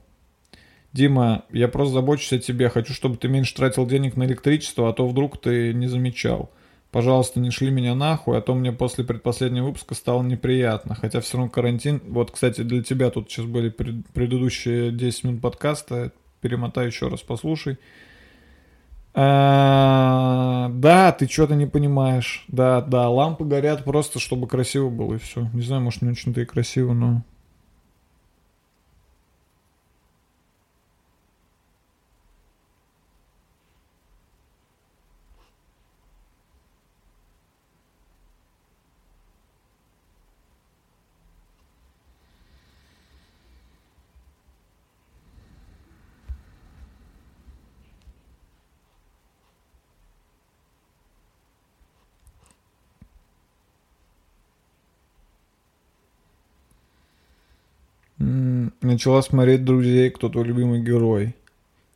Дима, я просто забочусь о тебе. Хочу, чтобы ты меньше тратил денег на электричество, а то вдруг ты не замечал. Пожалуйста, не шли меня нахуй, а то мне после предпоследнего выпуска стало неприятно. Хотя все равно карантин... Вот, кстати, для тебя тут сейчас были пред- предыдущие 10 минут подкаста. Перемотай еще раз, послушай. А, Да, ты что-то не понимаешь. Да, да, лампы горят просто, чтобы красиво было, и все. Не знаю, может, не очень-то и красиво, но... Начала смотреть «Друзей», кто твой любимый герой.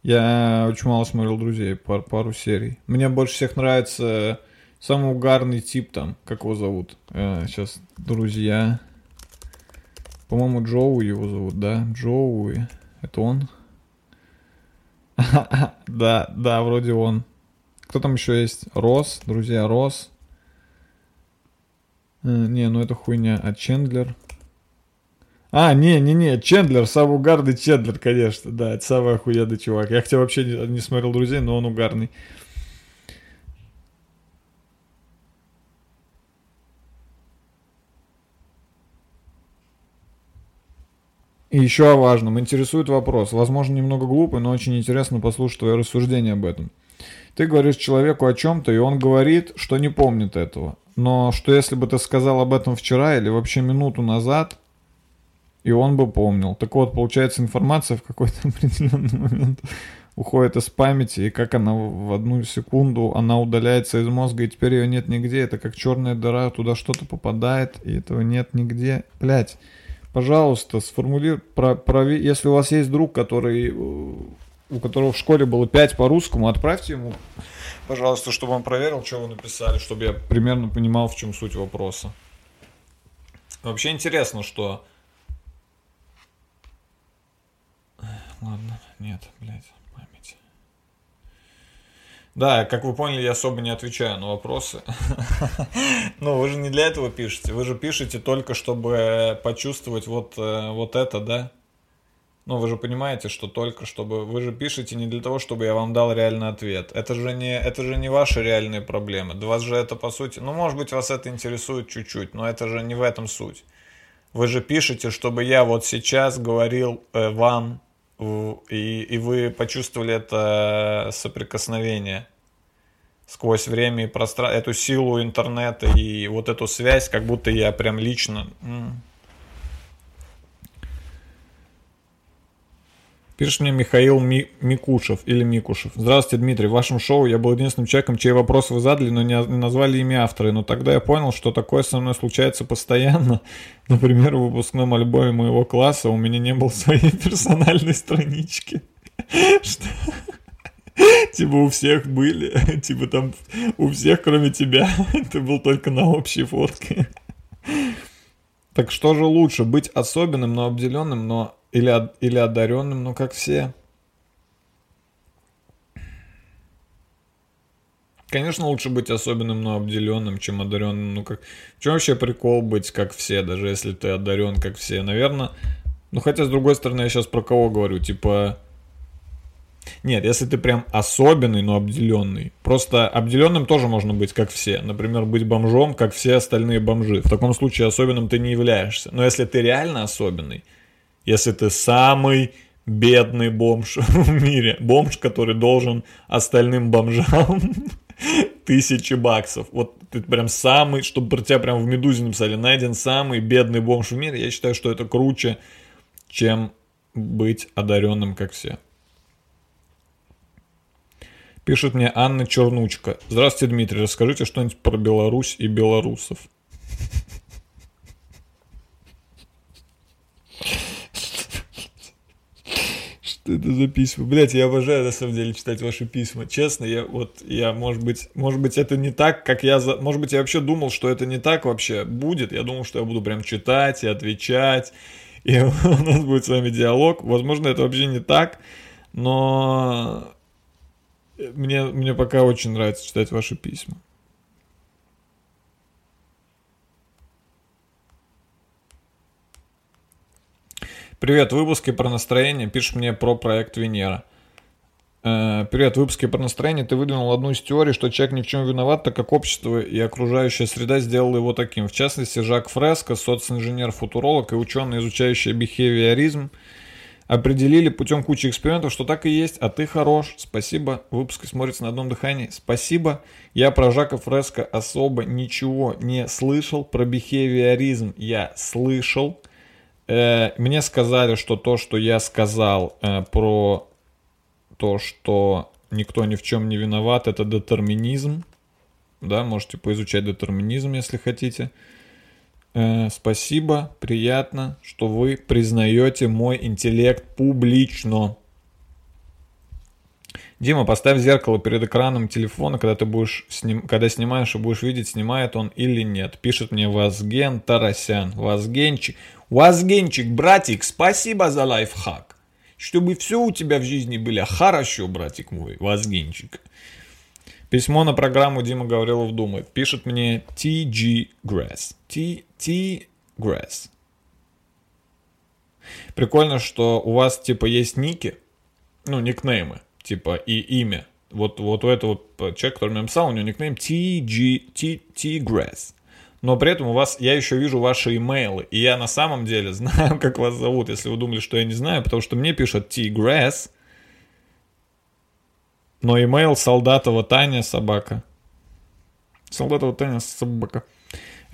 Я очень мало смотрел «Друзей», пар- пару серий. Мне больше всех нравится самый угарный тип там, как его зовут. сейчас «Друзья». По-моему, Джоуи его зовут, да? Джоуи. Это он? Да, да, вроде он. Кто там еще есть? Рос, друзья, Рос. Э, Не, ну это хуйня. А Чендлер? А, не-не-не, Чендлер, самый угарный Чендлер, конечно, да, это самый охуенный чувак. Я хотя вообще не, не смотрел «Друзей», но он угарный. И еще о важном. Интересует вопрос. Возможно, немного глупый, но очень интересно послушать твое рассуждение об этом. Ты говоришь человеку о чем-то, и он говорит, что не помнит этого. Но что если бы ты сказал об этом вчера или вообще минуту назад, и он бы помнил. Так вот, получается, информация в какой-то определенный момент уходит из памяти, и как она в одну секунду, она удаляется из мозга, и теперь ее нет нигде. Это как черная дыра, туда что-то попадает, и этого нет нигде. Блять, пожалуйста, сформулируй, про, прови- если у вас есть друг, который, у которого в школе было 5 по русскому, отправьте ему, пожалуйста, чтобы он проверил, что вы написали, чтобы я примерно понимал, в чем суть вопроса. Вообще интересно, что... Ладно, нет, блядь, память. Да, как вы поняли, я особо не отвечаю на вопросы. Ну, вы же не для этого пишете. Вы же пишете только, чтобы почувствовать вот, э, вот это, да? Ну, вы же понимаете, что только чтобы... Вы же пишете не для того, чтобы я вам дал реальный ответ. Это же не, это же не ваши реальные проблемы. Да вас же это, по сути... Ну, может быть, вас это интересует чуть-чуть, но это же не в этом суть. Вы же пишете, чтобы я вот сейчас говорил э, вам, и, и вы почувствовали это соприкосновение сквозь время и пространство, эту силу интернета и вот эту связь, как будто я прям лично... Пишет мне Михаил Ми- Микушев или Микушев. Здравствуйте, Дмитрий. В вашем шоу я был единственным человеком, чей вопрос вы задали, но не назвали имя автора. Но тогда я понял, что такое со мной случается постоянно. Например, в выпускном альбоме моего класса у меня не было своей персональной странички. Что? Типа у всех были. Типа там у всех, кроме тебя. Ты был только на общей фотке. Так что же лучше, быть особенным, но обделенным, но или, или одаренным, но как все? Конечно, лучше быть особенным, но обделенным, чем одаренным. Ну как, в чем вообще прикол быть как все, даже если ты одарен как все? Наверное, ну хотя с другой стороны, я сейчас про кого говорю, типа Нет, если ты прям особенный, но обделенный. Просто обделенным тоже можно быть, как все. Например, быть бомжом, как все остальные бомжи. В таком случае особенным ты не являешься. Но если ты реально особенный, если ты самый бедный бомж в мире, бомж, который должен остальным бомжам тысячи баксов. Вот ты прям самый, чтобы про тебя прям в Медузе написали, найден самый бедный бомж в мире. Я считаю, что это круче, чем быть одаренным, как все. Пишет мне Анна Чернучка. Здравствуйте, Дмитрий. Расскажите что-нибудь про Беларусь и белорусов. Что это за письма? Блять, я обожаю на самом деле читать ваши письма. Честно, я вот, я, может быть, может быть, это не так, как я, за... может быть, я вообще думал, что это не так вообще будет. Я думал, что я буду прям читать и отвечать, и у нас будет с вами диалог. Возможно, это вообще не так, но мне, мне пока очень нравится читать ваши письма. Привет, выпуски про настроение. Пишешь мне про проект Венера. Э, Привет, в выпуске про настроение ты выдвинул одну из теорий, что человек ни в чем виноват, так как общество и окружающая среда сделала его таким. В частности, Жак Фреско, социнженер-футуролог и ученый, изучающий бихевиоризм, определили путем кучи экспериментов, что так и есть, а ты хорош. Спасибо. Выпуск смотрится на одном дыхании. Спасибо. Я про Жака Фреско особо ничего не слышал. Про бихевиоризм я слышал. Э, мне сказали, что то, что я сказал э, про то, что никто ни в чем не виноват, это детерминизм. Да, можете поизучать детерминизм, если хотите. Э, спасибо, приятно, что вы признаете мой интеллект публично. Дима, поставь зеркало перед экраном телефона, когда ты будешь сним... когда снимаешь и будешь видеть, снимает он или нет. Пишет мне Вазген Тарасян. Вазгенчик. Вазгенчик, братик, спасибо за лайфхак. Чтобы все у тебя в жизни было хорошо, братик мой, Вазгенчик. Письмо на программу Дима Гаврилов думает. Пишет мне TG Grass. T, T Grass. Прикольно, что у вас типа есть ники, ну, никнеймы, типа и имя. Вот, вот у этого человека, который мне написал, у него никнейм TG, T, T Grass. Но при этом у вас, я еще вижу ваши имейлы, и я на самом деле знаю, как вас зовут, если вы думали, что я не знаю, потому что мне пишет T Grass, но имейл Солдатова Таня собака. Солдатова Таня собака.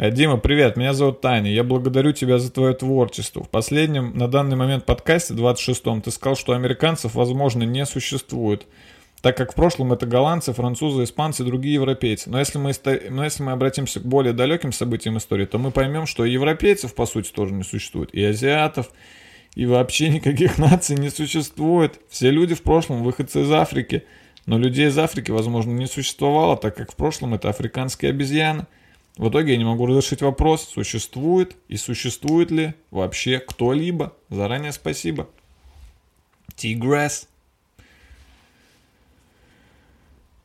Э, Дима, привет, меня зовут Таня. Я благодарю тебя за твое творчество. В последнем, на данный момент подкасте, 26-м, ты сказал, что американцев, возможно, не существует, так как в прошлом это голландцы, французы, испанцы другие европейцы. Но если, мы, но если мы обратимся к более далеким событиям истории, то мы поймем, что европейцев, по сути, тоже не существует, и азиатов, и вообще никаких наций не существует. Все люди в прошлом выходцы из Африки – но людей из Африки, возможно, не существовало, так как в прошлом это африканские обезьяны. В итоге я не могу разрешить вопрос, существует и существует ли вообще кто-либо. Заранее спасибо. Тигресс.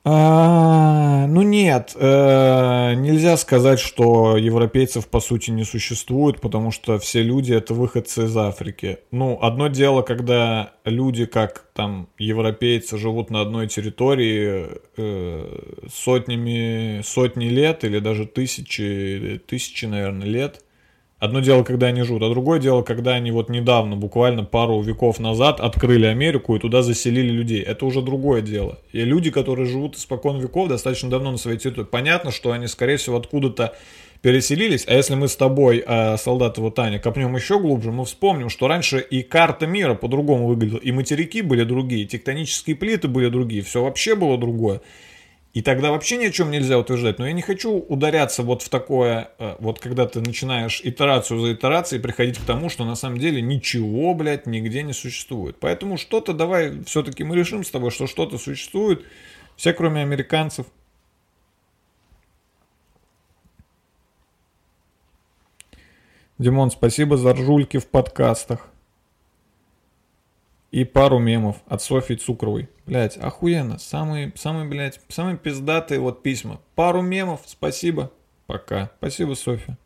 А, ну нет, э, нельзя сказать, что европейцев по сути не существует, потому что все люди это выходцы из Африки. Ну, одно дело, когда люди, как там европейцы, живут на одной территории э, сотнями, сотни лет или даже тысячи, тысячи, наверное, лет. Одно дело, когда они живут, а другое дело, когда они вот недавно, буквально пару веков назад, открыли Америку и туда заселили людей. Это уже другое дело. И люди, которые живут испокон веков, достаточно давно на своей территории, понятно, что они, скорее всего, откуда-то переселились. А если мы с тобой, э, солдатова Таня, копнем еще глубже, мы вспомним, что раньше и карта мира по-другому выглядела, и материки были другие, тектонические плиты были другие, все вообще было другое. И тогда вообще ни о чем нельзя утверждать. Но я не хочу ударяться вот в такое, э, вот когда ты начинаешь итерацию за итерацией приходить к тому, что на самом деле ничего, блядь, нигде не существует. Поэтому что-то давай все-таки мы решим с тобой, что что-то существует. Все, кроме американцев. Димон, спасибо за ржульки в подкастах. И пару мемов от Софьи Цукровой. Блять, охуенно. Самые, самые, блядь, самые пиздатые вот письма. Пару мемов, спасибо. Пока. Спасибо, Софья.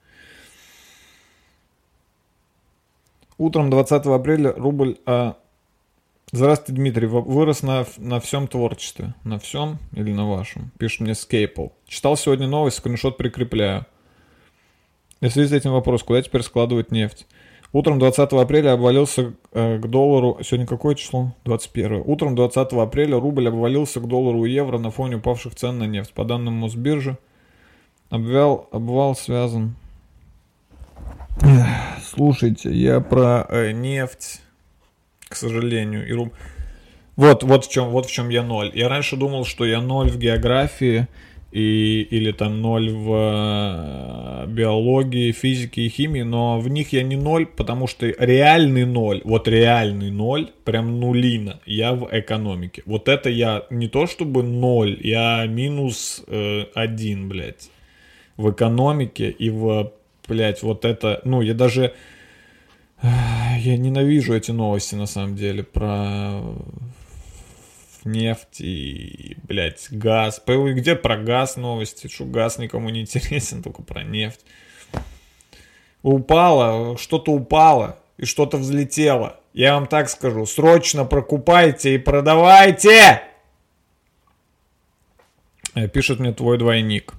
Утром 20 апреля рубль, а Здравствуйте, Дмитрий. Вы- Вырос на, на всем творчестве. На всем или на вашем? Пишет мне Скейпл. Читал сегодня новость, скриншот прикрепляю. И в связи с этим вопрос, куда теперь складывать нефть? Утром 20 апреля обвалился э, к доллару... Сегодня какое число? 21. Утром 20 апреля рубль обвалился к доллару и евро на фоне упавших цен на нефть. По данным Мосбиржи, обвал, обвал связан... Слушайте, я про э, нефть, к сожалению, и руб... Вот, вот в чем, вот в чем я ноль. Я раньше думал, что я ноль в географии и, или там ноль в э, биологии, физике и химии, но в них я не ноль, потому что реальный ноль, вот реальный ноль, прям нулина, я в экономике. Вот это я не то чтобы ноль, я минус э, один, блядь, в экономике и в, блядь, вот это, ну, я даже... Я ненавижу эти новости, на самом деле, про нефть и, блядь, газ. Где про газ новости? Что газ никому не интересен, только про нефть. Упало, что-то упало и что-то взлетело. Я вам так скажу, срочно прокупайте и продавайте! Э, Пишет мне твой двойник.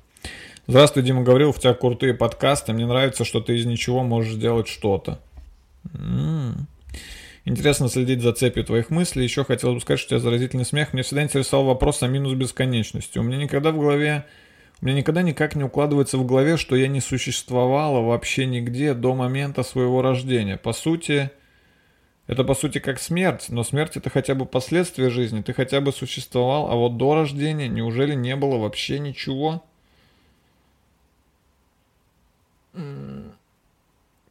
Здравствуй, Дима Гаврилов, у тебя крутые подкасты. Мне нравится, что ты из ничего можешь сделать что-то. М. Интересно следить за цепью твоих мыслей. Еще хотел бы сказать, что у тебя заразительный смех. Меня всегда интересовал вопрос о минус бесконечности. У меня никогда в голове... У меня никогда никак не укладывается в голове, что я не существовала вообще нигде до момента своего рождения. По сути, это по сути как смерть, но смерть это хотя бы последствия жизни, ты хотя бы существовал, а вот до рождения неужели не было вообще ничего?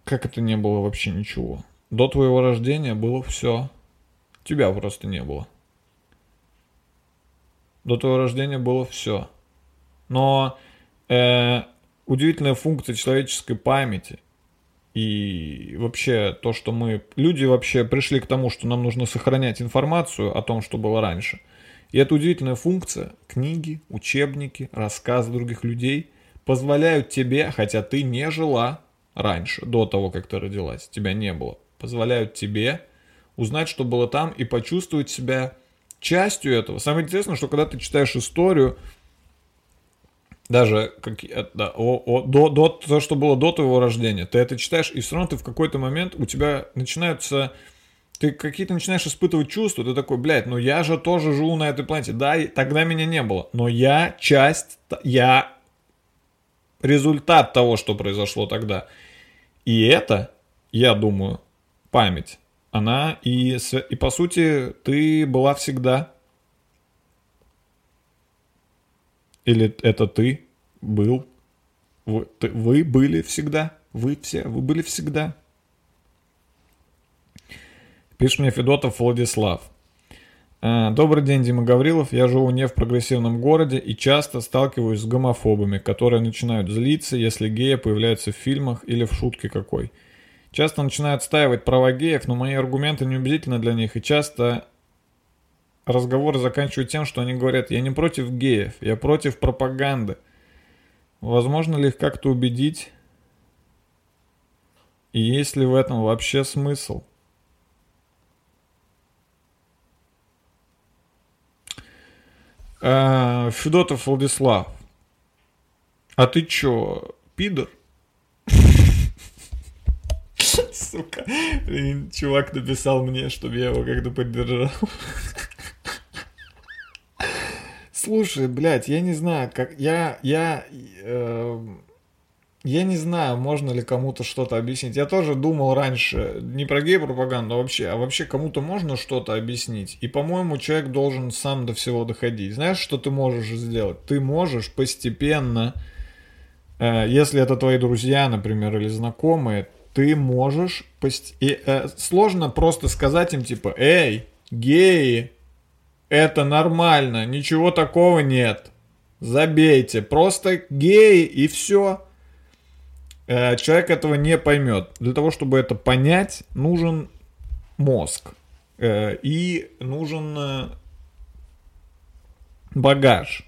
Как это не было вообще ничего? До твоего рождения было все. Тебя просто не было. До твоего рождения было все. Но э, удивительная функция человеческой памяти и вообще то, что мы, люди вообще пришли к тому, что нам нужно сохранять информацию о том, что было раньше. И эта удивительная функция, книги, учебники, рассказы других людей позволяют тебе, хотя ты не жила раньше, до того, как ты родилась, тебя не было, позволяют тебе узнать, что было там и почувствовать себя частью этого. Самое интересное, что когда ты читаешь историю, даже как, да, о, о- до, до то, что было до твоего рождения, ты это читаешь, и все равно ты в какой-то момент у тебя начинаются ты какие-то начинаешь испытывать чувства, ты такой, блядь, ну я же тоже живу на этой планете. Да, и тогда меня не было, но я часть, я результат того, что произошло тогда. И это, я думаю, память, она и, и по сути ты была всегда. Или это ты был? Вы, ты- вы были всегда? Вы все? Вы были всегда? Пишет мне Федотов Владислав. А, Добрый день, Дима Гаврилов. Я живу не в прогрессивном городе и часто сталкиваюсь с гомофобами, которые начинают злиться, если геи появляются в фильмах или в шутке какой. Часто начинают отстаивать права геев, но мои аргументы неубедительны для них, и часто разговоры заканчивают тем, что они говорят, я не против геев, я против пропаганды. Возможно ли их как-то убедить? И есть ли в этом вообще смысл? А, Федотов Владислав. А ты чё, пидор? Сука. Блин, Чувак написал мне, чтобы я его как-то поддержал. Слушай, блядь, я не знаю, как я я э, я не знаю, можно ли кому-то что-то объяснить. Я тоже думал раньше не про гей-пропаганду вообще, а вообще кому-то можно что-то объяснить. И, по-моему, человек должен сам до всего доходить. Знаешь, что ты можешь сделать? Ты можешь постепенно, э, если это твои друзья, например, или знакомые, ты можешь... пост- и, э, сложно просто сказать им, типа, эй, геи, это нормально, ничего такого нет. Забейте, просто геи и все. Человек этого не поймет. Для того, чтобы это понять, нужен мозг. Э, И нужен э, багаж.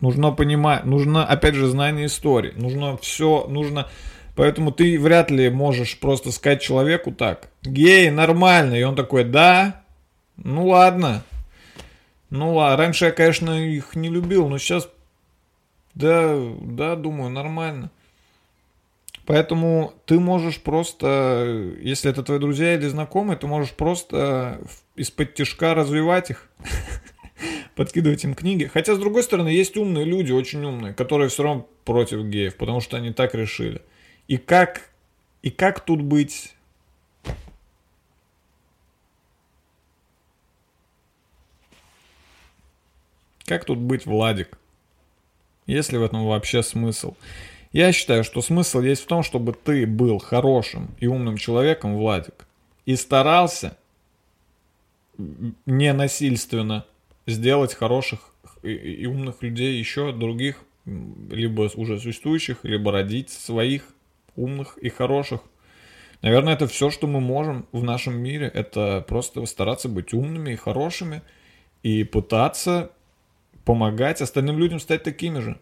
Нужно понимать, нужно, опять же, знание истории. Нужно все, нужно... Поэтому ты вряд ли можешь просто сказать человеку так, гей, нормально. И он такой, да, Ну ладно. Ну ладно, раньше я, конечно, их не любил, но сейчас, да, да, думаю, нормально. Поэтому ты можешь просто, если это твои друзья или знакомые, ты можешь просто из-под тяжка развивать их, подкидывать им книги. Хотя, с другой стороны, есть умные люди, очень умные, которые все равно против геев, потому что они так решили. И как, и как тут быть? Как тут быть, Владик? Есть ли в этом вообще смысл? Я считаю, что смысл есть в том, чтобы ты был хорошим и умным человеком, Владик, и старался не насильственно сделать хороших и умных людей еще других, либо уже существующих, либо родить своих умных и хороших. Наверное, это все, что мы можем в нашем мире. Это просто стараться быть умными и хорошими и пытаться помогать остальным людям стать такими же.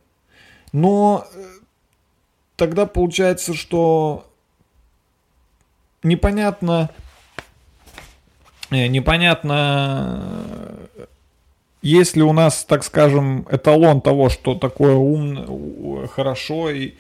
Но э, тогда получается, что непонятно, э, непонятно, есть ли у нас, так скажем, эталон того, что такое умно, хорошо и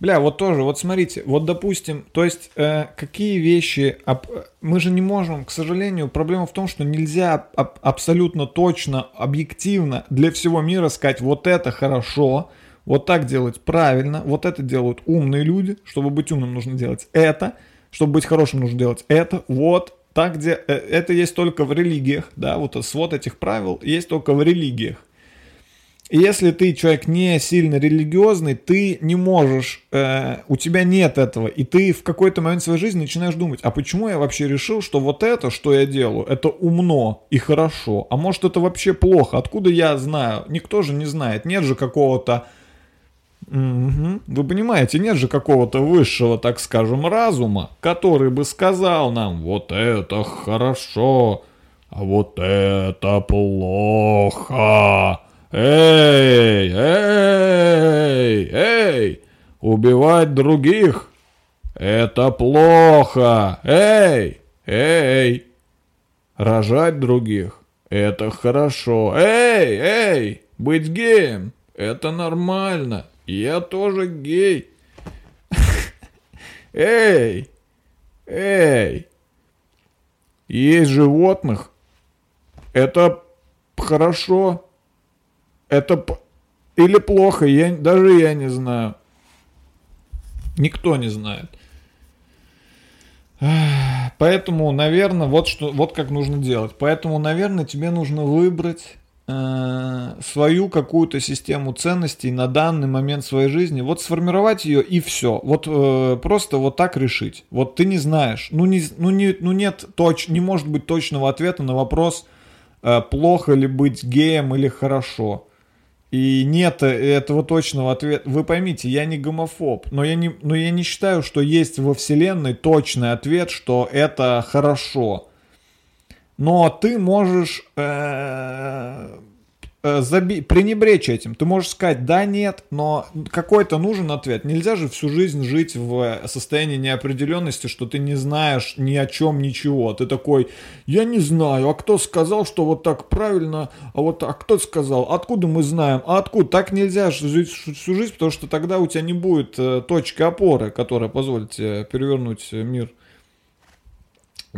Бля, вот тоже, вот смотрите, вот допустим, то есть э, какие вещи, об, мы же не можем, к сожалению, проблема в том, что нельзя аб, абсолютно точно, объективно для всего мира сказать, вот это хорошо, вот так делать правильно, вот это делают умные люди, чтобы быть умным нужно делать это, чтобы быть хорошим нужно делать это, вот, так где, э, это есть только в религиях, да, вот свод этих правил есть только в религиях. Если ты человек не сильно религиозный, ты не можешь, э, у тебя нет этого, и ты в какой-то момент своей жизни начинаешь думать, а почему я вообще решил, что вот это, что я делаю, это умно и хорошо, а может это вообще плохо, откуда я знаю? Никто же не знает, нет же какого-то, угу. вы понимаете, нет же какого-то высшего, так скажем, разума, который бы сказал нам, вот это хорошо, а вот это плохо. Эй, эй, эй, убивать других – это плохо. Эй, эй, рожать других – это хорошо. Эй, эй, быть геем – это нормально. Я тоже гей. Эй, эй, есть животных – это хорошо это или плохо, я, даже я не знаю. Никто не знает. Поэтому, наверное, вот что, вот как нужно делать. Поэтому, наверное, тебе нужно выбрать э, свою какую-то систему ценностей на данный момент своей жизни. Вот сформировать ее и все. Вот э, просто вот так решить. Вот ты не знаешь. Ну, не, ну, не, ну нет точ, не может быть точного ответа на вопрос, э, плохо ли быть геем или хорошо. И нет этого точного ответа. Вы поймите, я не гомофоб, но я не, но я не считаю, что есть во Вселенной точный ответ, что это хорошо. Но ты можешь э, заби... пренебречь этим. Ты можешь сказать да, нет, но какой-то нужен ответ. Нельзя же всю жизнь жить в состоянии неопределенности, что ты не знаешь ни о чем ничего. Ты такой, я не знаю, а кто сказал, что вот так правильно, а вот а кто сказал, откуда мы знаем, а откуда? Так нельзя жить всю жизнь, потому что тогда у тебя не будет э, точки опоры, которая позволит тебе перевернуть мир.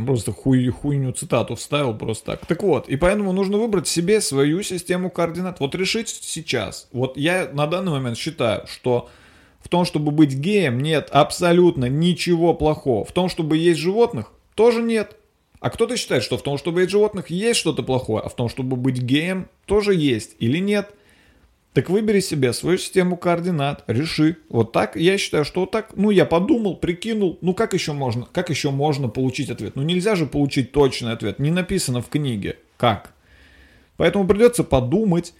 Просто хуй, хуйню цитату вставил просто так. Так вот, и поэтому нужно выбрать себе свою систему координат. Вот решить сейчас. Вот я на данный момент считаю, что в том, чтобы быть геем, нет абсолютно ничего плохого. В том, чтобы есть животных, тоже нет. А кто-то считает, что в том, чтобы есть животных, есть что-то плохое, а в том, чтобы быть геем, тоже есть или нет. Так выбери себе свою систему координат, реши. Вот так, я считаю, что вот так, ну я подумал, прикинул, ну как еще можно, как еще можно получить ответ? Ну нельзя же получить точный ответ, не написано в книге. Как? Поэтому придется подумать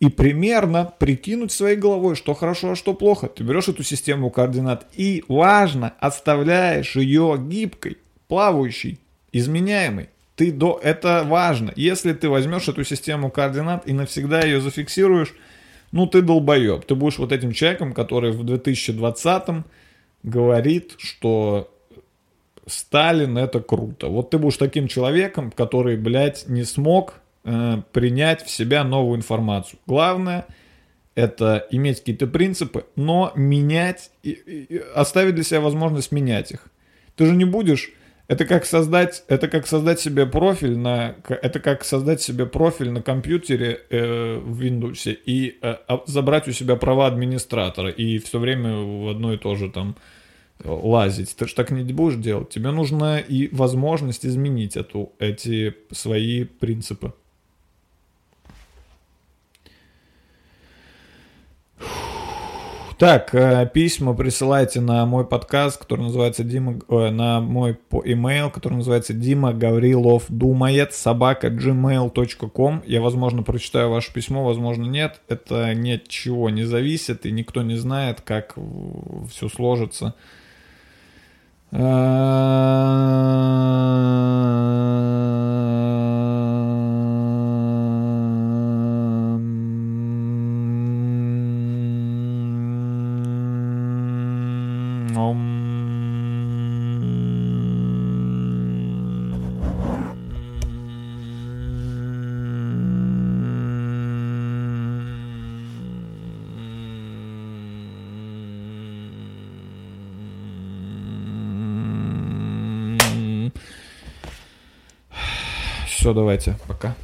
и примерно прикинуть своей головой, что хорошо, а что плохо. Ты берешь эту систему координат и, важно, оставляешь ее гибкой, плавающей, изменяемой. Ты до... Это важно. Если ты возьмешь эту систему координат и навсегда ее зафиксируешь, ну ты долбоеб. Ты будешь вот этим человеком, который в 2020 говорит, что Сталин это круто. Вот ты будешь таким человеком, который, блядь, не смог э, принять в себя новую информацию. Главное это иметь какие-то принципы, но менять, и, и, оставить для себя возможность менять их. Ты же не будешь это как создать, это как создать себе профиль на, это как создать себе профиль на компьютере э, в Windows и э, забрать у себя права администратора и все время в одно и то же там лазить. Ты же так не будешь делать. Тебе нужна и возможность изменить эту, эти свои принципы. Так, э, письма присылайте на мой подкаст, который называется Дима, на мой email, который называется Дима Гаврилов думает собака gmail.com. Я, возможно, прочитаю ваше письмо, возможно, нет. Это ни от чего не зависит, и никто не знает, как все сложится. Все, давайте, пока.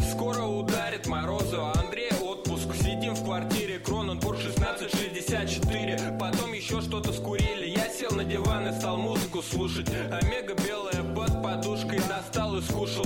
Скоро ударит морозы, а Андрей отпуск. Сидим в квартире, Кроненбург 1664. Потом еще что-то скурили. Я сел на диван и стал музыку слушать. Омега белая под подушкой достал и скушал